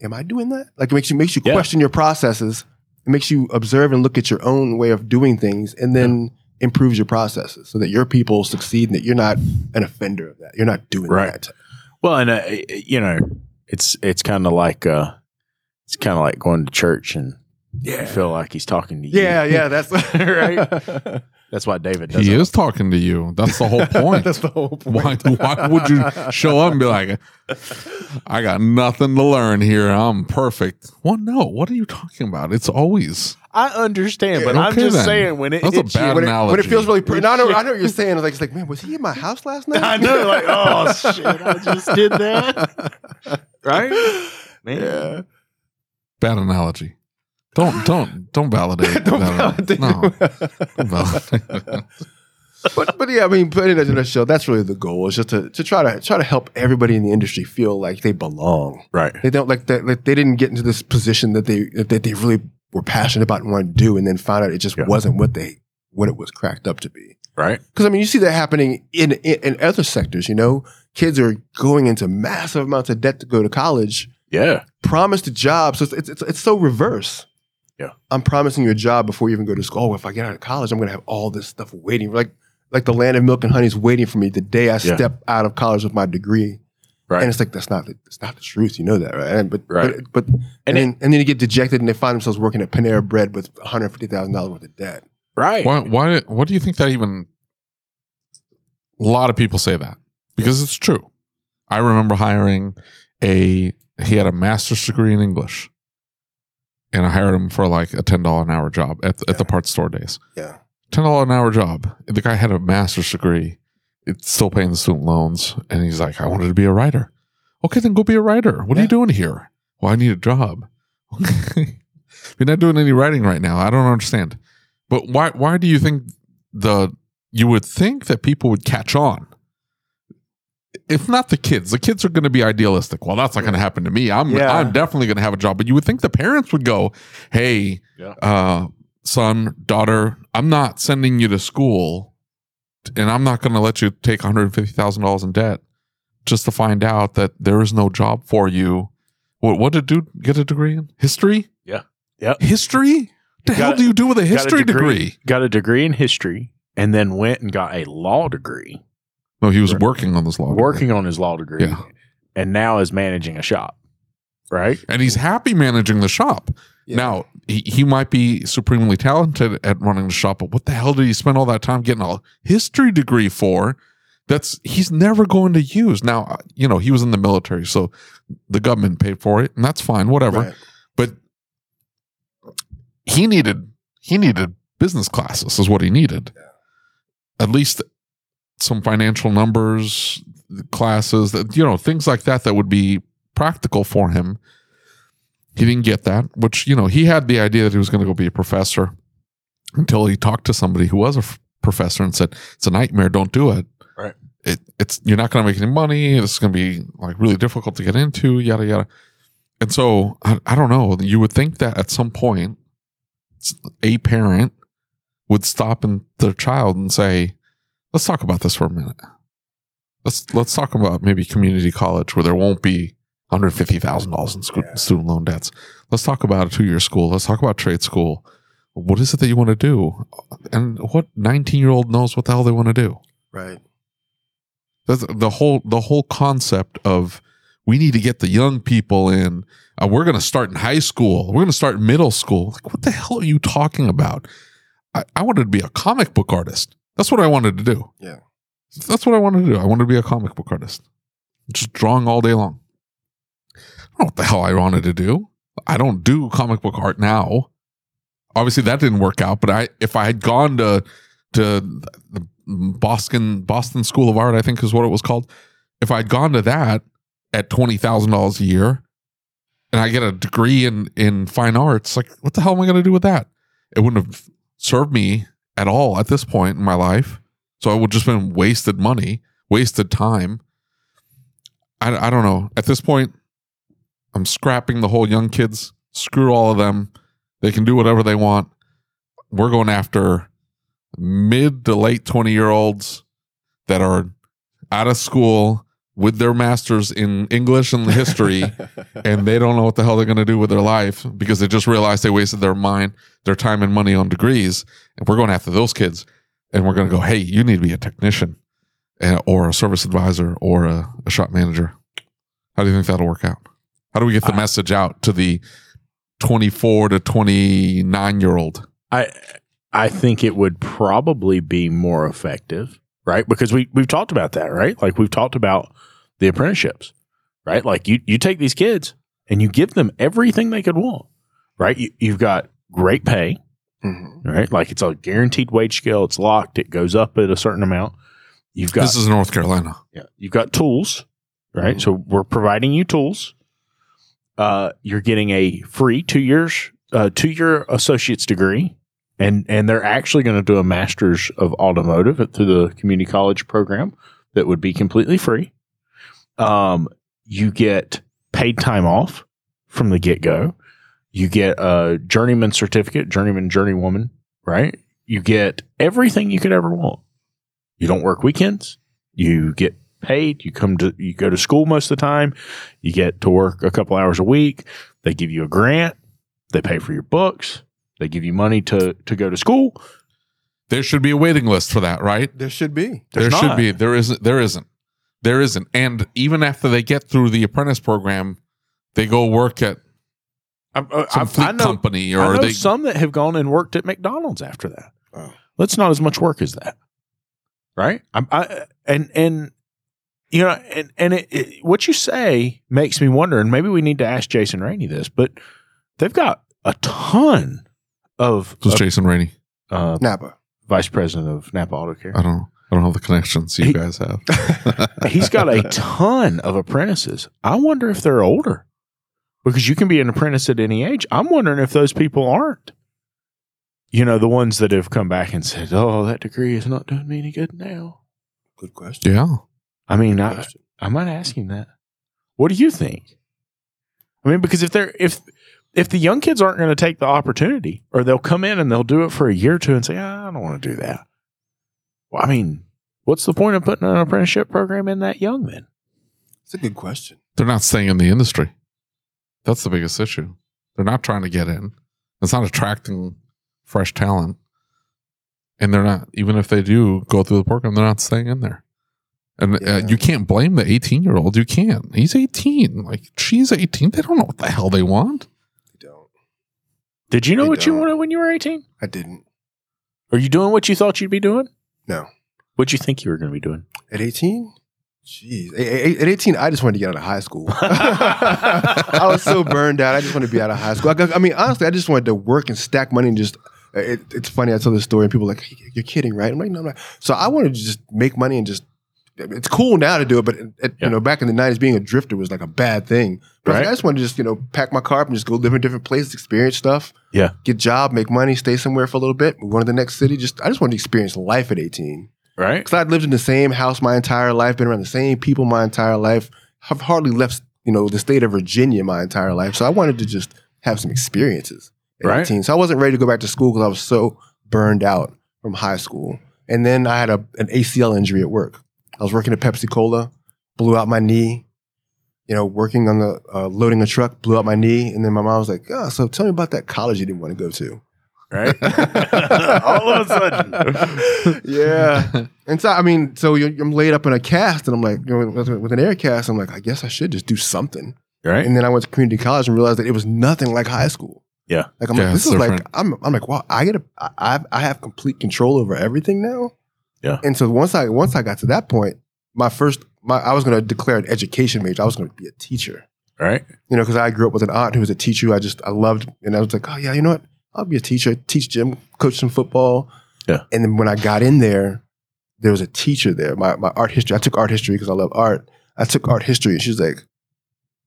am I doing that? Like, it makes you makes you Yeah. question your processes. It makes you observe and look at your own way of doing things, and then improves your processes so that your people succeed and that you're not an offender of that. You're not doing Right. that. Well, and uh, you know, it's it's kind of like uh, it's kind of like going to church and you feel like he's talking to you. Yeah, yeah, that's Right. That's why David does He it. is talking to you. That's the whole point. that's the whole why, point. why would you show up and be like, I got nothing to learn here. I'm perfect. Well, no. What are you talking about? It's always. I understand, but Yeah, I'm just then. saying when it That's a hits you- bad when, it, when it analogy. feels really, per- no, I know, I know what you're saying. It's like, it's like, man, was he in my house last night? I know, like, oh shit, I just did that, right? Man, yeah. Bad analogy. Don't don't don't validate. Don't validate. No, don't validate. but but yeah, I mean, putting it in a show, that's really the goal is just to, to try to try to help everybody in the industry feel like they belong. right. They don't like that. Like they didn't get into this position that they that they really were passionate about and wanted to do, and then found out it just Yeah. wasn't what they what it was cracked up to be. Right. Because I mean, you see that happening in, in in other sectors. You know, kids are going into massive amounts of debt to go to college, Yeah. promised a job. So it's it's it's, it's so reverse. Yeah. I'm promising you a job before you even go to school. Oh, if I get out of college, I'm going to have all this stuff waiting. Like like the land of milk and honey is waiting for me the day I Yeah. step out of college with my degree. Right. And it's like that's not the, that's not the truth. You know that, right? And, but Right. but, but and, And then and then you get dejected and they find themselves working at Panera Bread with 150 thousand dollars worth of debt. right. Why? Why? What do you think that even? A lot of people say that because it's true. I remember hiring a. He had a master's degree in English, and I hired him for like a ten dollar an hour job at the, at the parts store days. Yeah. Ten dollar an hour job. The guy had a master's degree. It's still paying the student loans, and he's like, "I wanted to be a writer." Okay, then go be a writer. What are you doing here? Well, I need a job. You're not doing any writing right now. I don't understand. But why why do you think the you would think that people would catch on? If not the kids, the kids are going to be idealistic. Well, that's not going to happen to me. I'm Yeah. I'm definitely going to have a job. But you would think the parents would go, "Hey, Yeah. uh, son, daughter, I'm not sending you to school, and I'm not going to let you take 150 thousand dollars in debt just to find out that there is no job for you." What what did dude get a degree in? History? Yeah. Yep. History? The Got hell a- do you do with a Got a history degree? Got a degree in history, and then went and got a law degree, No, he was working on this law. degree. working on his law degree, Yeah. and now is managing a shop. Right. and he's happy managing the shop. Yeah. Now he, he might be supremely talented at running the shop, but what the hell did he spend all that time getting a history degree for? That's he's never going to use. Now uh, you know he was in the military, so the government paid for it, and that's fine, whatever. Right. But he needed he needed business classes is what he needed. At least some financial numbers classes that you know things like that that would be practical for him. He didn't get that, which you know he had the idea that he was going to go be a professor until he talked to somebody who was a f- professor and said it's a nightmare. Don't do it. Right. It it's you're not going to make any money. It's going to be like really difficult to get into. Yada yada. And so I, I don't know. You would think that at some point, a parent would stop and their child and say, "Let's talk about this for a minute. Let's let's talk about maybe community college where there won't be hundred fifty thousand dollars in Yeah. student loan debts. Let's talk about a two year school. Let's talk about trade school. What is it that you want to do? And what nineteen year old knows what the hell they want to do? Right. That's the whole the whole concept of we need to get the young people in. Uh, we're going to start in high school. We're going to start in middle school. Like, what the hell are you talking about? I, I wanted to be a comic book artist. That's what I wanted to do. Yeah. That's what I wanted to do. I wanted to be a comic book artist, just drawing all day long. I don't know what the hell I wanted to do. I don't do comic book art now. obviously that didn't work out. But I, if I had gone to to the Boston Boston School of Art, I think is what it was called. If I'd gone to that at twenty thousand dollars a year, and I get a degree in in fine arts, like what the hell am I going to do with that? It wouldn't have served me at all at this point in my life. So I would just been wasted money, wasted time. I, I don't know. At this point, I'm scrapping the whole young kids. Screw all of them. They can do whatever they want. We're going after mid to late 20 year olds that are out of school with their masters in English and history, and they don't know what the hell they're going to do with their life because they just realized they wasted their mind, their time, and money on degrees. And we're going after those kids, and we're going to go, hey, you need to be a technician, eh, or a service advisor, or a, a shop manager. How do you think that'll work out? How do we get the message out to the 24 to 29 year old? I I think it would probably be more effective, right? Because we we've talked about that, right? Like we've talked about the apprenticeships, right? Like you you take these kids and you give them everything they could want, right? You, you've got great pay, Mhm. right? Like it's a guaranteed wage scale. It's locked. It goes up at a certain amount. You've got This is North Carolina. yeah, you've got tools, right? So we're providing you tools. Uh, you're getting a free two years, uh, two year associate's degree, and and they're actually going to do a master's of automotive through the community college program that would be completely free. Um, you get paid time off from the get go. You get a journeyman certificate, journeyman, journeywoman, right? You get everything you could ever want. You don't work weekends. You get paid. You come to you go to school most of the time. You get to work a couple hours a week. They give you a grant. They pay for your books. They give you money to to go to school. There should be a waiting list for that, right? There should be. there There's should not. be. There isn't. There isn't. There isn't. And even after they get through the apprentice program, they go work at I, I, uh, some fleet I know, company I or know they. some that have gone and worked at McDonald's after that. Oh. That's not as much work as that, right? I, I, and and you know, and and it, it, what you say makes me wonder. And maybe we need to ask Jason Rainey this, but they've got a ton of, Who's of, Jason Rainey? Uh, Napa. vice president of Napa Auto Care. I don't know. I don't know the connections you He- guys have. He's got a ton of apprentices. I wonder if they're older because you can be an apprentice at any age. I'm wondering if those people aren't. You know, the ones that have come back and said, "Oh, that degree is not doing me any good now." Good question. yeah. I mean, Good I, question. I might ask him that. What do you think? I mean, because if they're if if the young kids aren't going to take the opportunity, or they'll come in and they'll do it for a year or two and say, "Ah, "I don't want to do that." Well, I mean, what's the point of putting an apprenticeship program in that young then? It's a good question. They're not staying in the industry. That's the biggest issue. They're not trying to get in. It's not attracting fresh talent. And they're not, even if they do go through the program, they're not staying in there. And Yeah. uh, you can't blame the 18 year old. You can't. He's 18. Like, she's 18. They don't know what the hell they want. I. Did you know They what you don't. wanted when you were 18? I didn't. Are you doing what you thought you'd be doing? No. What'd you think you were going to be doing? At 18? Jeez. A- a- At 18, I just wanted to get out of high school. I was so burned out. I just wanted to be out of high school. I, I mean, honestly, I just wanted to work and stack money and just. It, it's funny. I tell this story and people are like, "You're kidding, right?" I'm like, "No, I'm not." So I wanted to just make money and just. It's cool now to do it, but it, Yeah. you know, back in the '90s, being a drifter was like a bad thing. But like, Right. I just wanted to just you know pack my car up and just go live in different places, experience stuff. Yeah. Get job, make money, stay somewhere for a little bit, move on to the next city. Just I just wanted to experience life at 18 Right? because I'd lived in the same house my entire life, been around the same people my entire life. I've hardly left, you know, the state of Virginia my entire life. So I wanted to just have some experiences at Right. 18. So I wasn't ready to go back to school because I was so burned out from high school. And then I had a, an ACL injury at work. I was working at Pepsi Cola, blew out my knee. You know, working on the uh, loading a truck, blew out my knee, and then my mom was like, "Oh, so tell me about that college you didn't want to go to." Right? All of a sudden. yeah. And so, I mean, so you're, I'm laid up in a cast, and I'm like, you know, with, with an air cast, I'm like, I guess I should just do something. Right? And then I went to community college and realized that it was nothing like high school. Yeah. Like I'm Yeah, like, this it's is like. I'm I'm like, wow, I get a I I've- I have complete control over everything now. Yeah. And so once I once I got to that point, my first my I was going to declare an education major. I was going to be a teacher. Right? You know, because I grew up with an aunt who was a teacher who I just I loved, and I was like, oh yeah, you know what? I'll be a teacher, teach gym, coach some football. Yeah. And then when I got in there, there was a teacher there. My my art history. I took art history because I love art. I took art history, and she's like,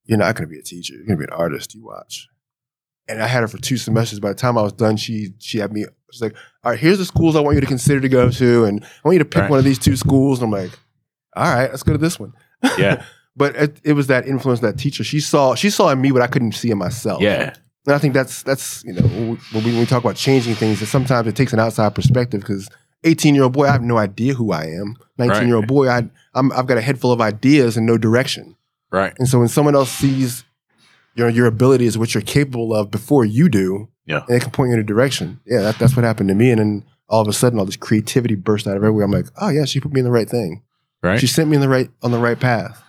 "You're not going to be a teacher. You're going to be an artist. You watch." And I had her for two semesters. By the time I was done, she she had me. She's like, "All right, here's the schools I want you to consider to go to, and I want you to pick Right. one of these two schools." And I'm like, "All right, let's go to this one." Yeah. but it, it was that influence, that teacher. She saw she saw in me what I couldn't see in myself. Yeah. And I think that's that's you know when we, when we talk about changing things, that sometimes it takes an outside perspective because 18 year old boy, I have no idea who I am. 19 year old boy, I I'm, I've got a head full of ideas and no direction. Right. And so when someone else sees your your abilities, what you're capable of before you do, Yeah. and they can point you in a direction. Yeah, that, that's what happened to me. And then all of a sudden, all this creativity burst out of everywhere. I'm like, oh yeah, she put me in the right thing. Right. She sent me in the right on the right path.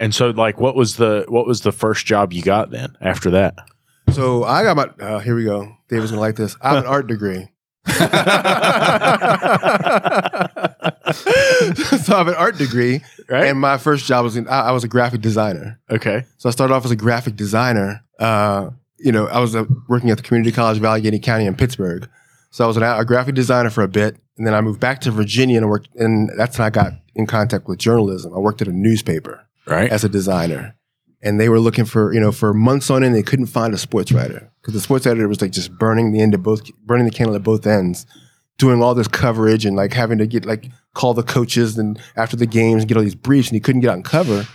and so like what was the what was the first job you got then after that? So I got my. Uh, here we go. David's gonna like this. I have an art degree. so I have an art degree, Right. and my first job was in. I, I was a graphic designer. okay. So I started off as a graphic designer. Uh, you know, I was uh, working at the community college of Allegheny County in Pittsburgh. So I was an, a graphic designer for a bit, and then I moved back to Virginia and worked. And that's when I got in contact with journalism. I worked at a newspaper Right. as a designer. And they were looking for, you know, for months on end, they couldn't find a sports writer because the sports editor was like just burning the end of both, burning the candle at both ends, doing all this coverage and like having to get like call the coaches and after the games and get all these briefs and he couldn't get out and cover.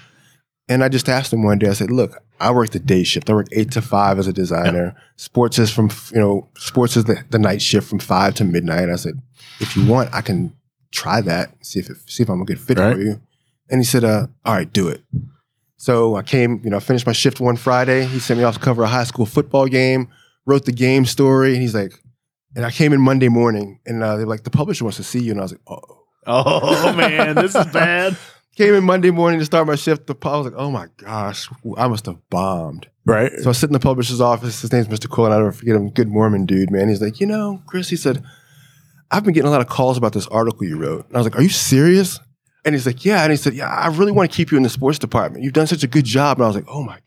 And I just asked him one day, I said, look, I work the day shift. I work eight to five as a designer. Sports is from, you know, sports is the, the night shift from five to midnight. I said, if you want, I can try that, see if it, see if I'm a good fit Right. for you. And he said, uh, all right, do it. So I came, you know, I finished my shift one Friday. He sent me off to cover a high school football game, wrote the game story, and he's like, and I came in Monday morning, and uh, they're like, the publisher wants to see you, and I was like, oh. Oh man, this is bad. Came in Monday morning to start my shift. The I was like, oh my gosh, I must have bombed. Right. So I sit in the publisher's office. His name's Mr. Cole, and I'll never forget him. Good Mormon dude, man. He's like, you know, Chris, he said, I've been getting a lot of calls about this article you wrote. And I was like, are you serious? And he's like, yeah. And he said, yeah, I really want to keep you in the sports department. You've done such a good job. And I was like, oh my.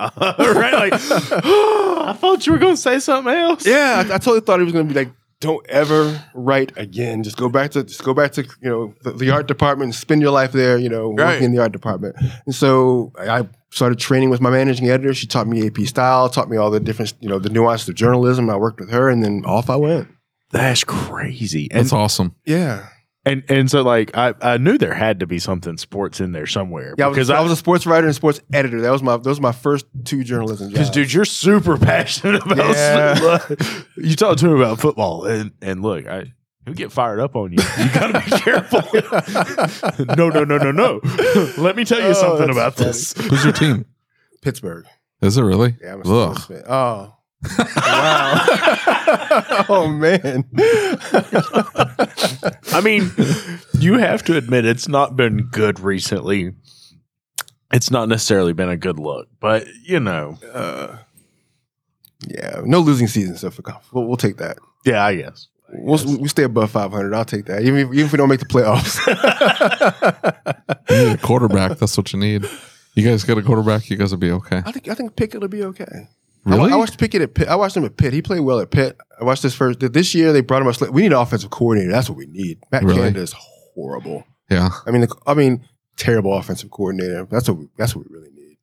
right. Like I thought you were gonna say something else. Yeah, I, I totally thought he was going to be like, don't ever write again. Just go back to just go back to you know the, the art department and spend your life there. You know, Right. working in the art department. And so I started training with my managing editor. She taught me AP style, taught me all the different you know the nuances of journalism. I worked with her, and then off I went. That's crazy. And That's awesome. Yeah, and and so like I, I knew there had to be something sports in there somewhere. yeah. I was, because I, was a sports writer and sports editor. That was my those were my first two journalism jobs. Because dude, you're super passionate about. Yeah. you talk to me about football, and and look, I he'll get fired up on you. You gotta be careful. no, no, no, no, no. Let me tell you Oh, something about funny. this. Who's your team? Pittsburgh. Is it really? Yeah, I'm a Ugh. fan. Oh. Wow. oh man. I mean, you have to admit it's not been good recently. It's not necessarily been a good look, but you know, Uh, yeah, no losing season so for we'll, we'll take that. yeah, I guess. We'll, we stay above 500. I'll take that. Even if, even if we don't make the playoffs. You need a quarterback. That's what you need. You guys get a quarterback, you guys will be okay. I think I think Pickett will be okay. I, Really? wa- I watched Pickett at Pitt. I watched him at Pitt. He played well at Pitt. I watched this first. This year they brought him a. We need an offensive coordinator. That's what we need. Matt Really? Canada is horrible. Yeah. I mean, the, I mean, terrible offensive coordinator. That's what we, that's what we really need.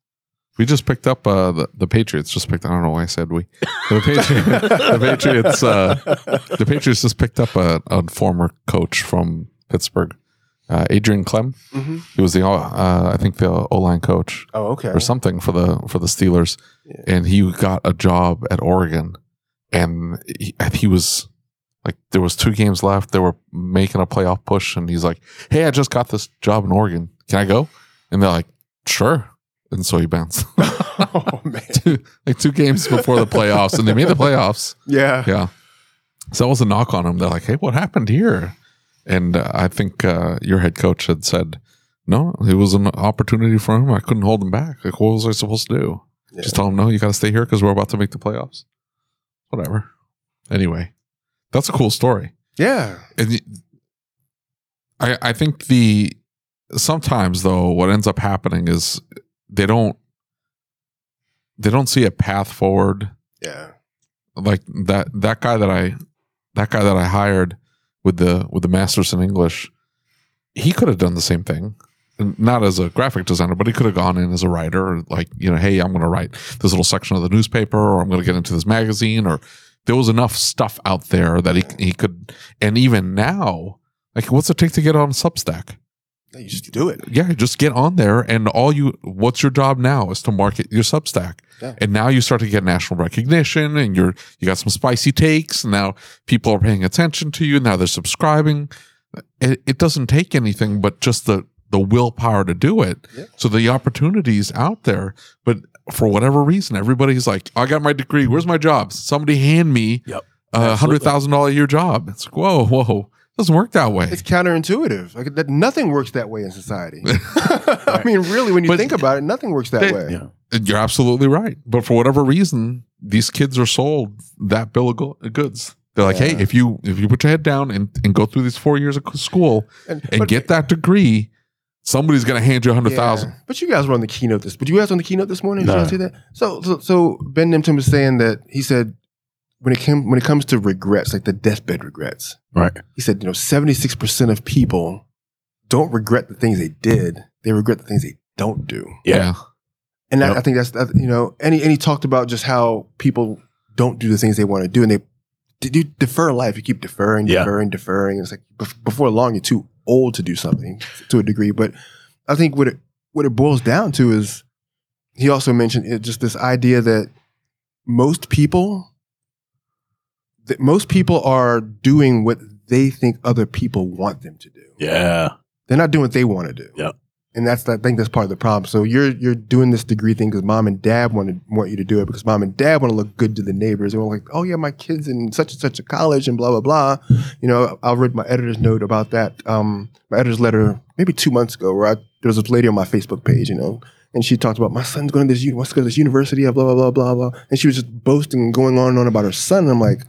We just picked up uh, the the Patriots. Just picked. I don't know why I said we. The, Patri- the Patriots. Uh, the Patriots just picked up a, a former coach from Pittsburgh, uh, Adrian Klemm. Mhm. He was the uh, I think the O line coach Oh, okay. or something for the for the Steelers, Yeah. and he got a job at Oregon, and he, he was like there was two games left. They were making a playoff push, and he's like, "Hey, I just got this job in Oregon. Can I go?" And they're like, "Sure." And so he bounced oh man. two, like two games before the playoffs, and they made the playoffs. Yeah. Yeah, so that was a knock on him. They're like, "Hey, what happened here?" And uh, I think uh, your head coach had said, "No, it was an opportunity for him. I couldn't hold him back. Like, what was I supposed to do?" Yeah. Just tell him, no, you got to stay here because we're about to make the playoffs. Whatever. Anyway, that's a cool story. Yeah. And I, I think the sometimes though, what ends up happening is they don't they don't see a path forward. Yeah. like that that guy that I that guy that I hired with the with the masters in English, he could have done the same thing. Not as a graphic designer, but he could have gone in as a writer, or like you know, hey, I'm going to write this little section of the newspaper, or I'm going to get into this magazine, or there was enough stuff out there that he he could. And even now, like, what's it take to get on Substack? You just do it. Yeah, just get on there, and all you. What's your job now is to market your Substack, Yeah. and now you start to get national recognition, and you're you got some spicy takes. And now people are paying attention to you. Now they're subscribing. It, it doesn't take anything but just the the willpower to do it. Yeah. So the opportunities out there, but for whatever reason, everybody's like, "I got my degree. Where's my job? Somebody hand me Yep. a hundred thousand dollar a year job." It's like, whoa, whoa, doesn't work that way. It's counterintuitive. Like that, nothing works that way in society. I mean, really, when you But- think about it, nothing works that They- way. Yeah. You're absolutely right. But for whatever reason, these kids are sold that bill of goods. They're like, Yeah. hey, if you if you put your head down and, and go through these four years of school And, and but- get that degree, somebody's gonna hand you a hundred thousand. Yeah. But you guys were on the keynote this. But you guys on the keynote this morning? Did No. you see that? So, so, so Ben Nemtin was saying that he said when it came when it comes to regrets, like the deathbed regrets, Right. he said, you know, seventy six percent of people don't regret the things they did; they regret the things they don't do. Yeah. And that, Yep. I think that's that, you know, and he, and he talked about just how people don't do the things they want to do, and they you defer life. You keep deferring, Yeah. deferring, deferring. And it's like before long, you're too old to do something to a degree. But I think what it what it boils down to is he also mentioned it, just this idea that most people that most people are doing what they think other people want them to do. Yeah. They're not doing what they want to do. Yep. And that's I think that's part of the problem. So you're you're doing this degree thing because mom and dad want to want you to do it because mom and dad want to look good to the neighbors. They're like, oh yeah, my kids in such and such a college and blah blah blah. You know, I read my editor's note about that. Um, my editor's letter maybe two months ago where I, there was this lady on my Facebook page, you know, and she talked about my son's going to this wants to go to this university, blah blah blah blah blah, and she was just boasting and going on and on about her son. And I'm like,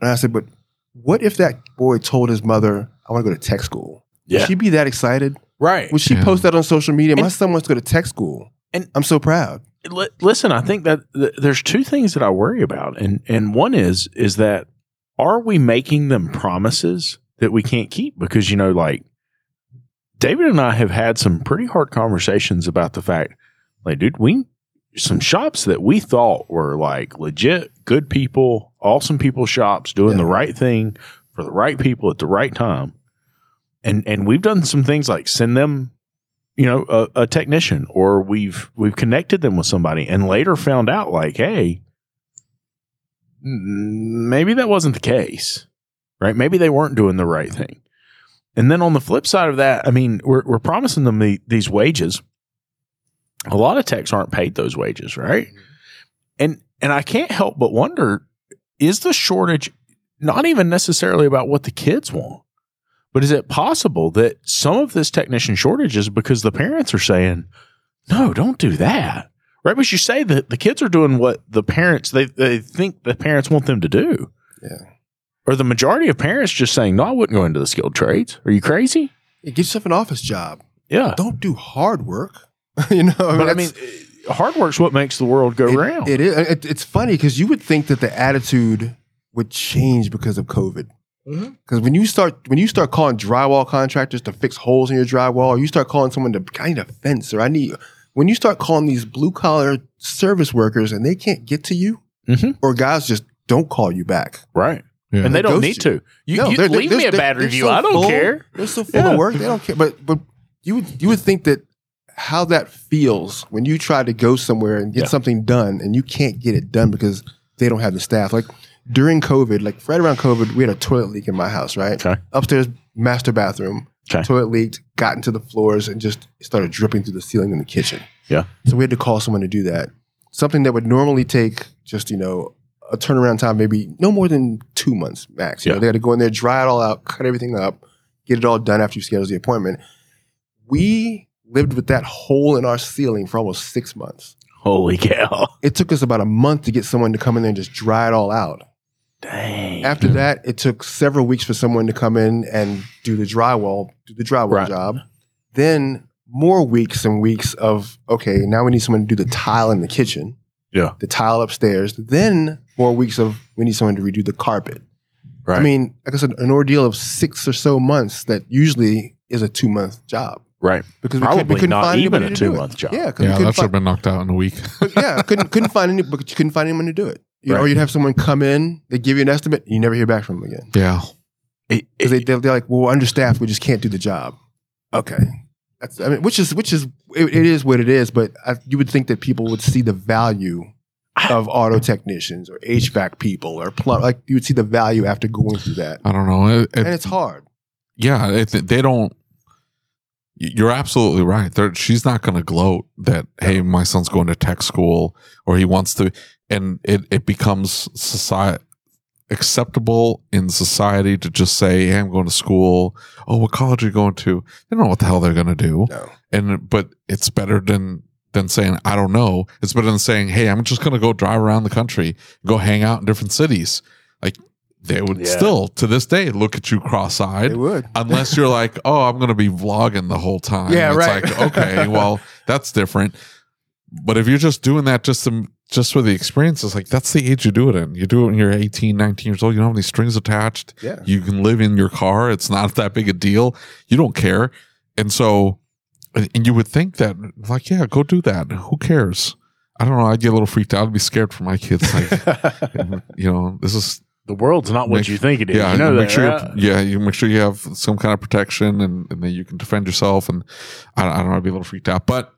and I said, but what if that boy told his mother, I want to go to tech school? Yeah. Would she be that excited? Right. Would she Yeah. post that on social media? My And- son wants to go to tech school, And- and I'm so proud. Li- listen, I think that th- there's two things that I worry about, and and one is is that are we making them promises that we can't keep? Because you know, like David and I have had some pretty hard conversations about the fact, like, dude, we some shops that we thought were like legit good people, awesome people shops doing the right thing for the right people at the right time, and and we've done some things like send them you know a, a technician or we've we've connected them with somebody and later found out like hey maybe that wasn't the case right? Maybe they weren't doing the right thing. And then on the flip side of that i mean we're, we're promising them the, these wages. A lot of techs aren't paid those wages right? Mm-hmm. And and i can't help but wonder is the shortage not even necessarily about what the kids want but is it possible that some of this technician shortage is because the parents are saying, no, don't do that? Right? But you say that the kids are doing what the parents, they, they think the parents want them to do. Yeah. Or the majority of parents just saying, no, I wouldn't go into the skilled trades. Are you crazy? Yeah, get yourself an office job. Yeah. Don't do hard work. you know, but I mean, hard work's what makes the world go it- round. It is. It, it's funny because you would think that the attitude would change because of COVID. Mhm. Because when you start when you start calling drywall contractors to fix holes in your drywall, or you start calling someone to I need a fence or I need when you start calling these blue collar service workers and they can't get to you, Mhm. or guys just don't call you back. right. Yeah. And they don't need you. to. You, No, you they're- leave they're- me a bad review. so I don't full. care. They're so full Yeah. of work. They don't care. But but you would you would think that how that feels when you try to go somewhere and get Yeah. something done and you can't get it done because they don't have the staff. Like during COVID, like right around COVID, we had a toilet leak in my house. Right Okay. upstairs, master bathroom. Okay. Toilet leaked, got into the floors, and just started dripping through the ceiling in the kitchen. Yeah. So we had to call someone to do that. Something that would normally take just you know a turnaround time, maybe no more than two months max. You Yeah. know, they had to go in there, dry it all out, cut everything up, get it all done after you schedule the appointment. We lived with that hole in our ceiling for almost six months. Holy cow. It took us about a month to get someone to come in there and just dry it all out. Dang. After that, it took several weeks for someone to come in and do the drywall, do the drywall Right. job. Then more weeks and weeks of okay, now we need someone to do the tile in the kitchen, Yeah. the tile upstairs. Then more weeks of we need someone to redo the carpet. Right. I mean, like I said, an ordeal of six or so months that usually is a two month job right. because we, Probably couldn't, we couldn't not find even anybody a to do it. two-month job. Yeah, because Yeah, couldn't that should have been knocked out in a week. yeah, couldn't couldn't find any, but you couldn't find anyone to do it. You know, Right. or you'd have someone come in, they give you an estimate, you never hear back from them again Yeah. Because they it- they're, they're like, well, we're understaffed, we just can't do the job. Okay, that's I mean, which is which is it, it is what it is, but I, you would think that people would see the value of auto technicians or HVAC people or plum, like you would see the value after going through that, I don't know. It- it- and it's hard. yeah, it, they don't. You're absolutely right. They're, she's not going to gloat that hey, my son's going to tech school or he wants to, and it it becomes society acceptable in society to just say, "Hey, I'm going to school." Oh, what college are you going to? They don't know what the hell they're going to do. No, and but it's better than than saying I don't know. It's better than saying, "Hey, I'm just going to go drive around the country, go hang out in different cities." Like they would Yeah. still to this day look at you cross-eyed they would. unless you're like, "Oh, I'm going to be vlogging the whole time." Yeah, it's right. like, "Okay, well, that's different." But if you're just doing that just to, just for the experience, it's like that's the age you do it in. You do it when you're 18, 19 years old. You don't have any strings attached. Yeah, You can live in your car. It's not that big a deal. You don't care. And so, and you would think that, like, yeah, go do that. Who cares? I don't know. I'd get a little freaked out. I'd be scared for my kids. Like, you know, this is, the world's not what Make- you think it is. yeah, you know make that, sure, right? you yeah, you make sure you have some kind of protection and, and then you can defend yourself. And I, don't- I don't know, I'd be a little freaked out. But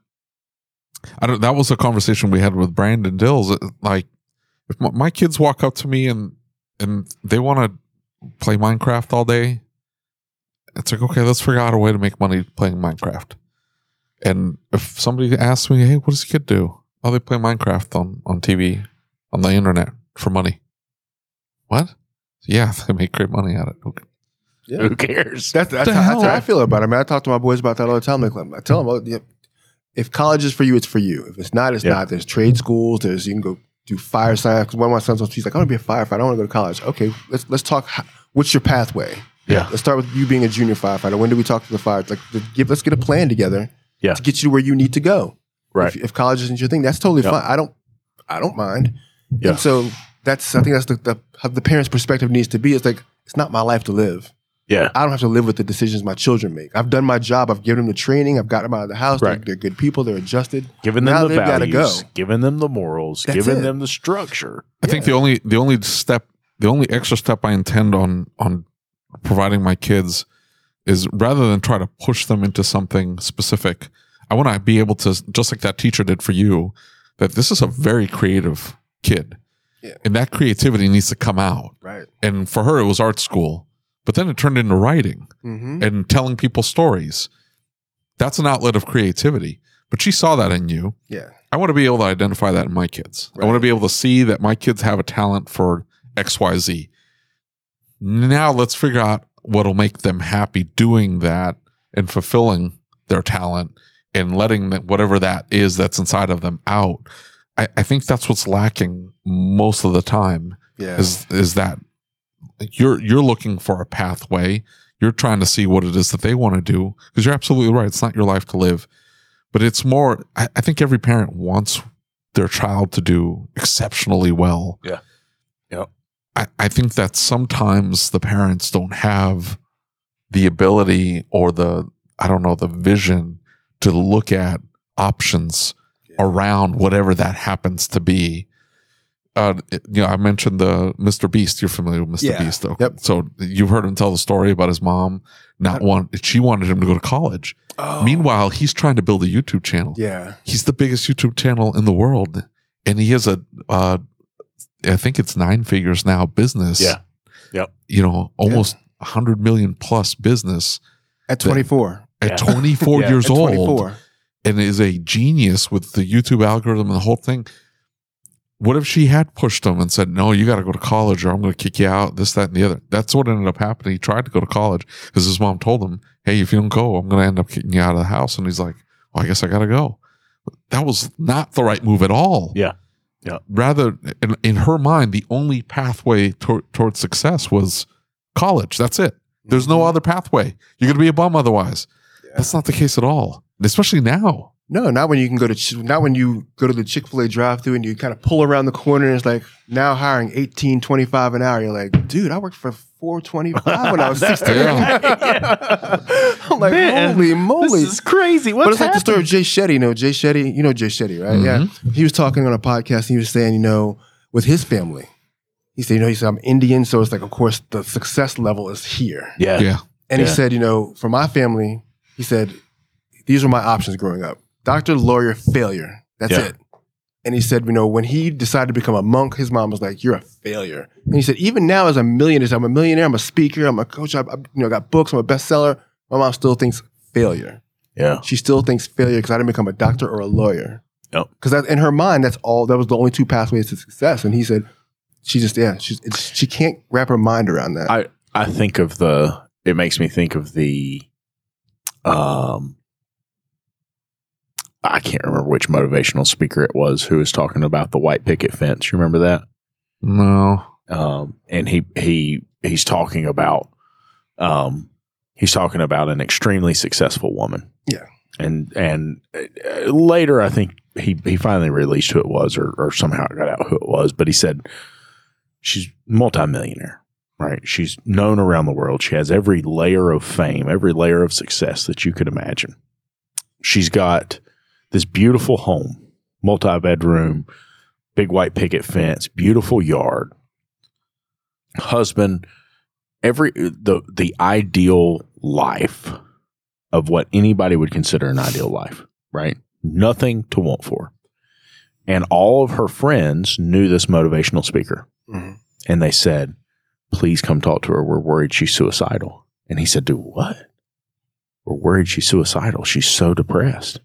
I don't, that was a conversation we had with Brandon Dills. Like, if my, my kids walk up to me and, and they want to play Minecraft all day, it's like, okay, let's figure out a way to make money playing Minecraft. And if somebody asks me, hey, what does a kid do? Oh, they play Minecraft on, on TV, on the internet for money. What? Yeah, they make great money at it. Okay. yeah. Who cares? That's that's, how, that's how I feel about it. I mean, I talk to my boys about that all the time. Like, I tell them, oh, yeah, if college is for you, it's for you. If it's not, it's Yeah. not. There's trade schools. There's you can go do fire science. 'Cause one of my sons, he's like, I want to be a firefighter. I want to go to college. Okay, let's let's talk. What's your pathway? Yeah. Let's start with you being a junior firefighter. When do we talk to the fire? It's like, let's give let's get a plan together. Yeah. To get you where you need to go. Right. If, if college isn't your thing, that's totally Yeah. fine. I don't I don't mind. Yeah. And so that's I think that's the, the how the parent's perspective needs to be. It's like it's not my life to live. Yeah. I don't have to live with the decisions my children make. I've done my job. I've given them the training. I've got them out of the house. They're- Right. They're, good people. They're adjusted. Giving them Now the values, go. giving them the morals, That's giving it. them the structure. I think the only the only step the only extra step I intend on on providing my kids is rather than try to push them into something specific, I want to be able to just like that teacher did for you, that this is a very creative kid. Yeah. And that creativity needs to come out. Right. And for her it was art school, but then it turned into writing Mm-hmm. and telling people stories. That's an outlet of creativity. But she saw that in you. Yeah. I want to be able to identify that in my kids. I want to be able to see that my kids have a talent for XYZ. Now let's figure out what'll make them happy doing that and fulfilling their talent and letting that, whatever that is that's inside of them out. I, I think that's what's lacking most of the time Yeah. is is that you're you're looking for a pathway. You're trying to see what it is that they want to do because you're absolutely right. It's not your life to live, but it's more. I, I think every parent wants their child to do exceptionally well. Yeah. Yep. I, I think that sometimes the parents don't have the ability or the I don't know the vision to look at options around whatever that happens to be. Uh, you know, I mentioned the Mr. Beast. You're familiar with Mr. Yeah. Beast, though. Yep. So you've heard him tell the story about his mom not want. She wanted him to go to college. Oh. Meanwhile, he's trying to build a YouTube channel. Yeah. He's the biggest YouTube channel in the world, and he has a, uh, I think it's nine figures now business. Yeah. Yep. You know, almost a hundred million plus business At 24. at Yeah. 24 Yeah, years At old 24. and is a genius with the YouTube algorithm and the whole thing. What if she had pushed him and said, No, you got to go to college or I'm going to kick you out, this, that, and the other? That's what ended up happening. He tried to go to college because his mom told him, Hey, if you don't go, I'm going to end up kicking you out of the house. And he's like, Well, I guess I got to go. That was not the right move at all. Yeah. Yeah. Rather, in, in her mind, the only pathway tor- towards success was college. That's it. There's no mm-hmm. other pathway. You're going to be a bum otherwise. Yeah. That's not the case at all, especially now. No, not when you can go to not when you go to the Chick Fil A drive-through and you kind of pull around the corner and it's like now hiring eighteen twenty five an hour. You're like, dude, I worked for four twenty five when I was sixteen. I'm like, Man, holy moly! This is crazy. What's but it's like the story of Jay Shetty. You know, Jay Shetty. You know Jay Shetty, right? Yeah. Mm-hmm. He was talking on a podcast. And he was saying, you know, with his family, he said, you know, he said I'm Indian, so it's like, of course, the success level is here. Yeah. Yeah. And he said, you know, for my family, he said, these were my options growing up: doctor, lawyer, failure. That's Yeah. it. And he said, you know, when he decided to become a monk, his mom was like, "You're a failure." And he said, even now as a millionaire, I'm a millionaire, I'm a speaker, I'm a coach, I, I you know, got books, I'm a bestseller. My mom still thinks failure. Yeah. She still thinks failure because I didn't become a doctor or a lawyer. Yep. Because in her mind, that's all. That was the only two pathways to success. And he said, she just yeah, she's it's, she can't wrap her mind around that. I I think of the. It makes me think of the. Um. I can't remember which motivational speaker it was who was talking about the white picket fence. You remember that? No. um, and he he he's talking about um, he's talking about an extremely successful woman. Yeah. and and uh, later I think he he finally released who it was, or or somehow it got out who it was. But he said she's a multimillionaire. Right, she's known around the world. She has every layer of fame, every layer of success that you could imagine. She's got this beautiful home, multi bedroom, big white picket fence, beautiful yard, husband, every the the ideal life of what anybody would consider an ideal life, right? Nothing to want for. And all of her friends knew this motivational speaker. Mhm. And they said, please come talk to her. We're worried she's suicidal. And he said, do what? We're worried she's suicidal. She's so depressed.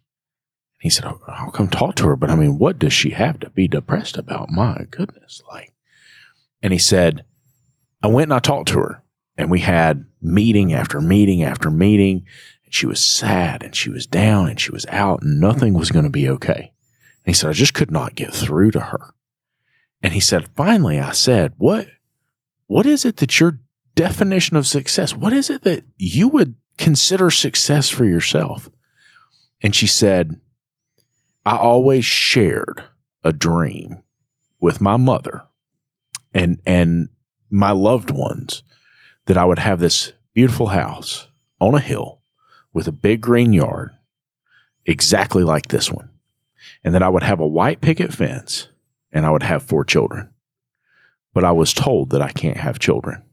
He said, oh, I'll come talk to her. But I mean, what does she have to be depressed about? My goodness. Like, and he said, I went and I talked to her and we had meeting after meeting after meeting. And she was sad and she was down and she was out and nothing was going to be okay. And he said, I just could not get through to her. And he said, finally, I said, what, what is it that your definition of success, what is it that you would consider success for yourself? And she said, I always shared a dream with my mother and, and my loved ones that I would have this beautiful house on a hill with a big green yard, exactly like this one. And that I would have a white picket fence and I would have four children. But I was told that I can't have children.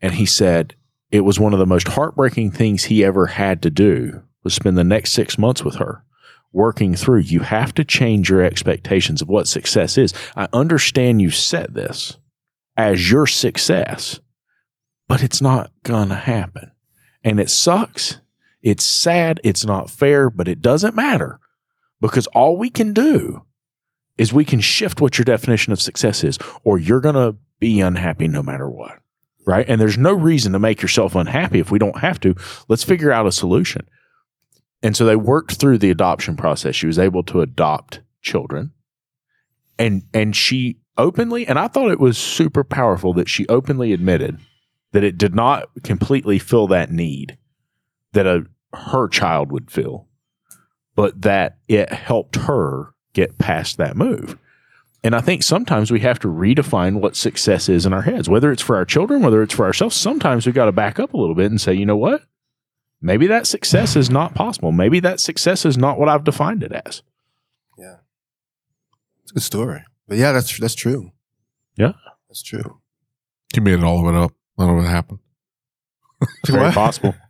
And he said it was one of the most heartbreaking things he ever had to do was spend the next six months with her working through. You have to change your expectations of what success is. I understand you set this as your success, but it's not going to happen. And it sucks. It's sad. It's not fair, but it doesn't matter because all we can do is we can shift what your definition of success is, or you're going to be unhappy no matter what. Right. And there's no reason to make yourself unhappy if we don't have to. Let's figure out a solution. And so they worked through the adoption process. She was able to adopt children. And and she openly, and I thought it was super powerful that she openly admitted that it did not completely fill that need that a her child would feel, but that it helped her get past that move. And I think sometimes we have to redefine what success is in our heads, whether it's for our children, whether it's for ourselves. Sometimes we got to back up a little bit and say, you know what? Maybe that success is not possible. Maybe that success is not what I've defined it as. Yeah. It's a good story. But yeah, that's that's true. Yeah. That's true. You made it all of it up. None of it happened. It's very possible.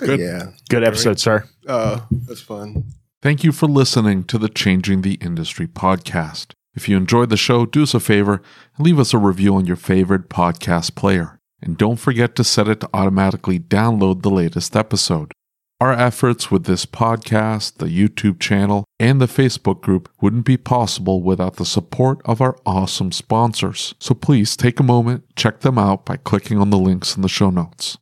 It's good. Yeah. Good episode, sir. Uh, that's fun. Thank you for listening to the Changing the Industry podcast. If you enjoyed the show, do us a favor and leave us a review on your favorite podcast player. And don't forget to set it to automatically download the latest episode. Our efforts with this podcast, the YouTube channel, and the Facebook group wouldn't be possible without the support of our awesome sponsors. So please take a moment, check them out by clicking on the links in the show notes.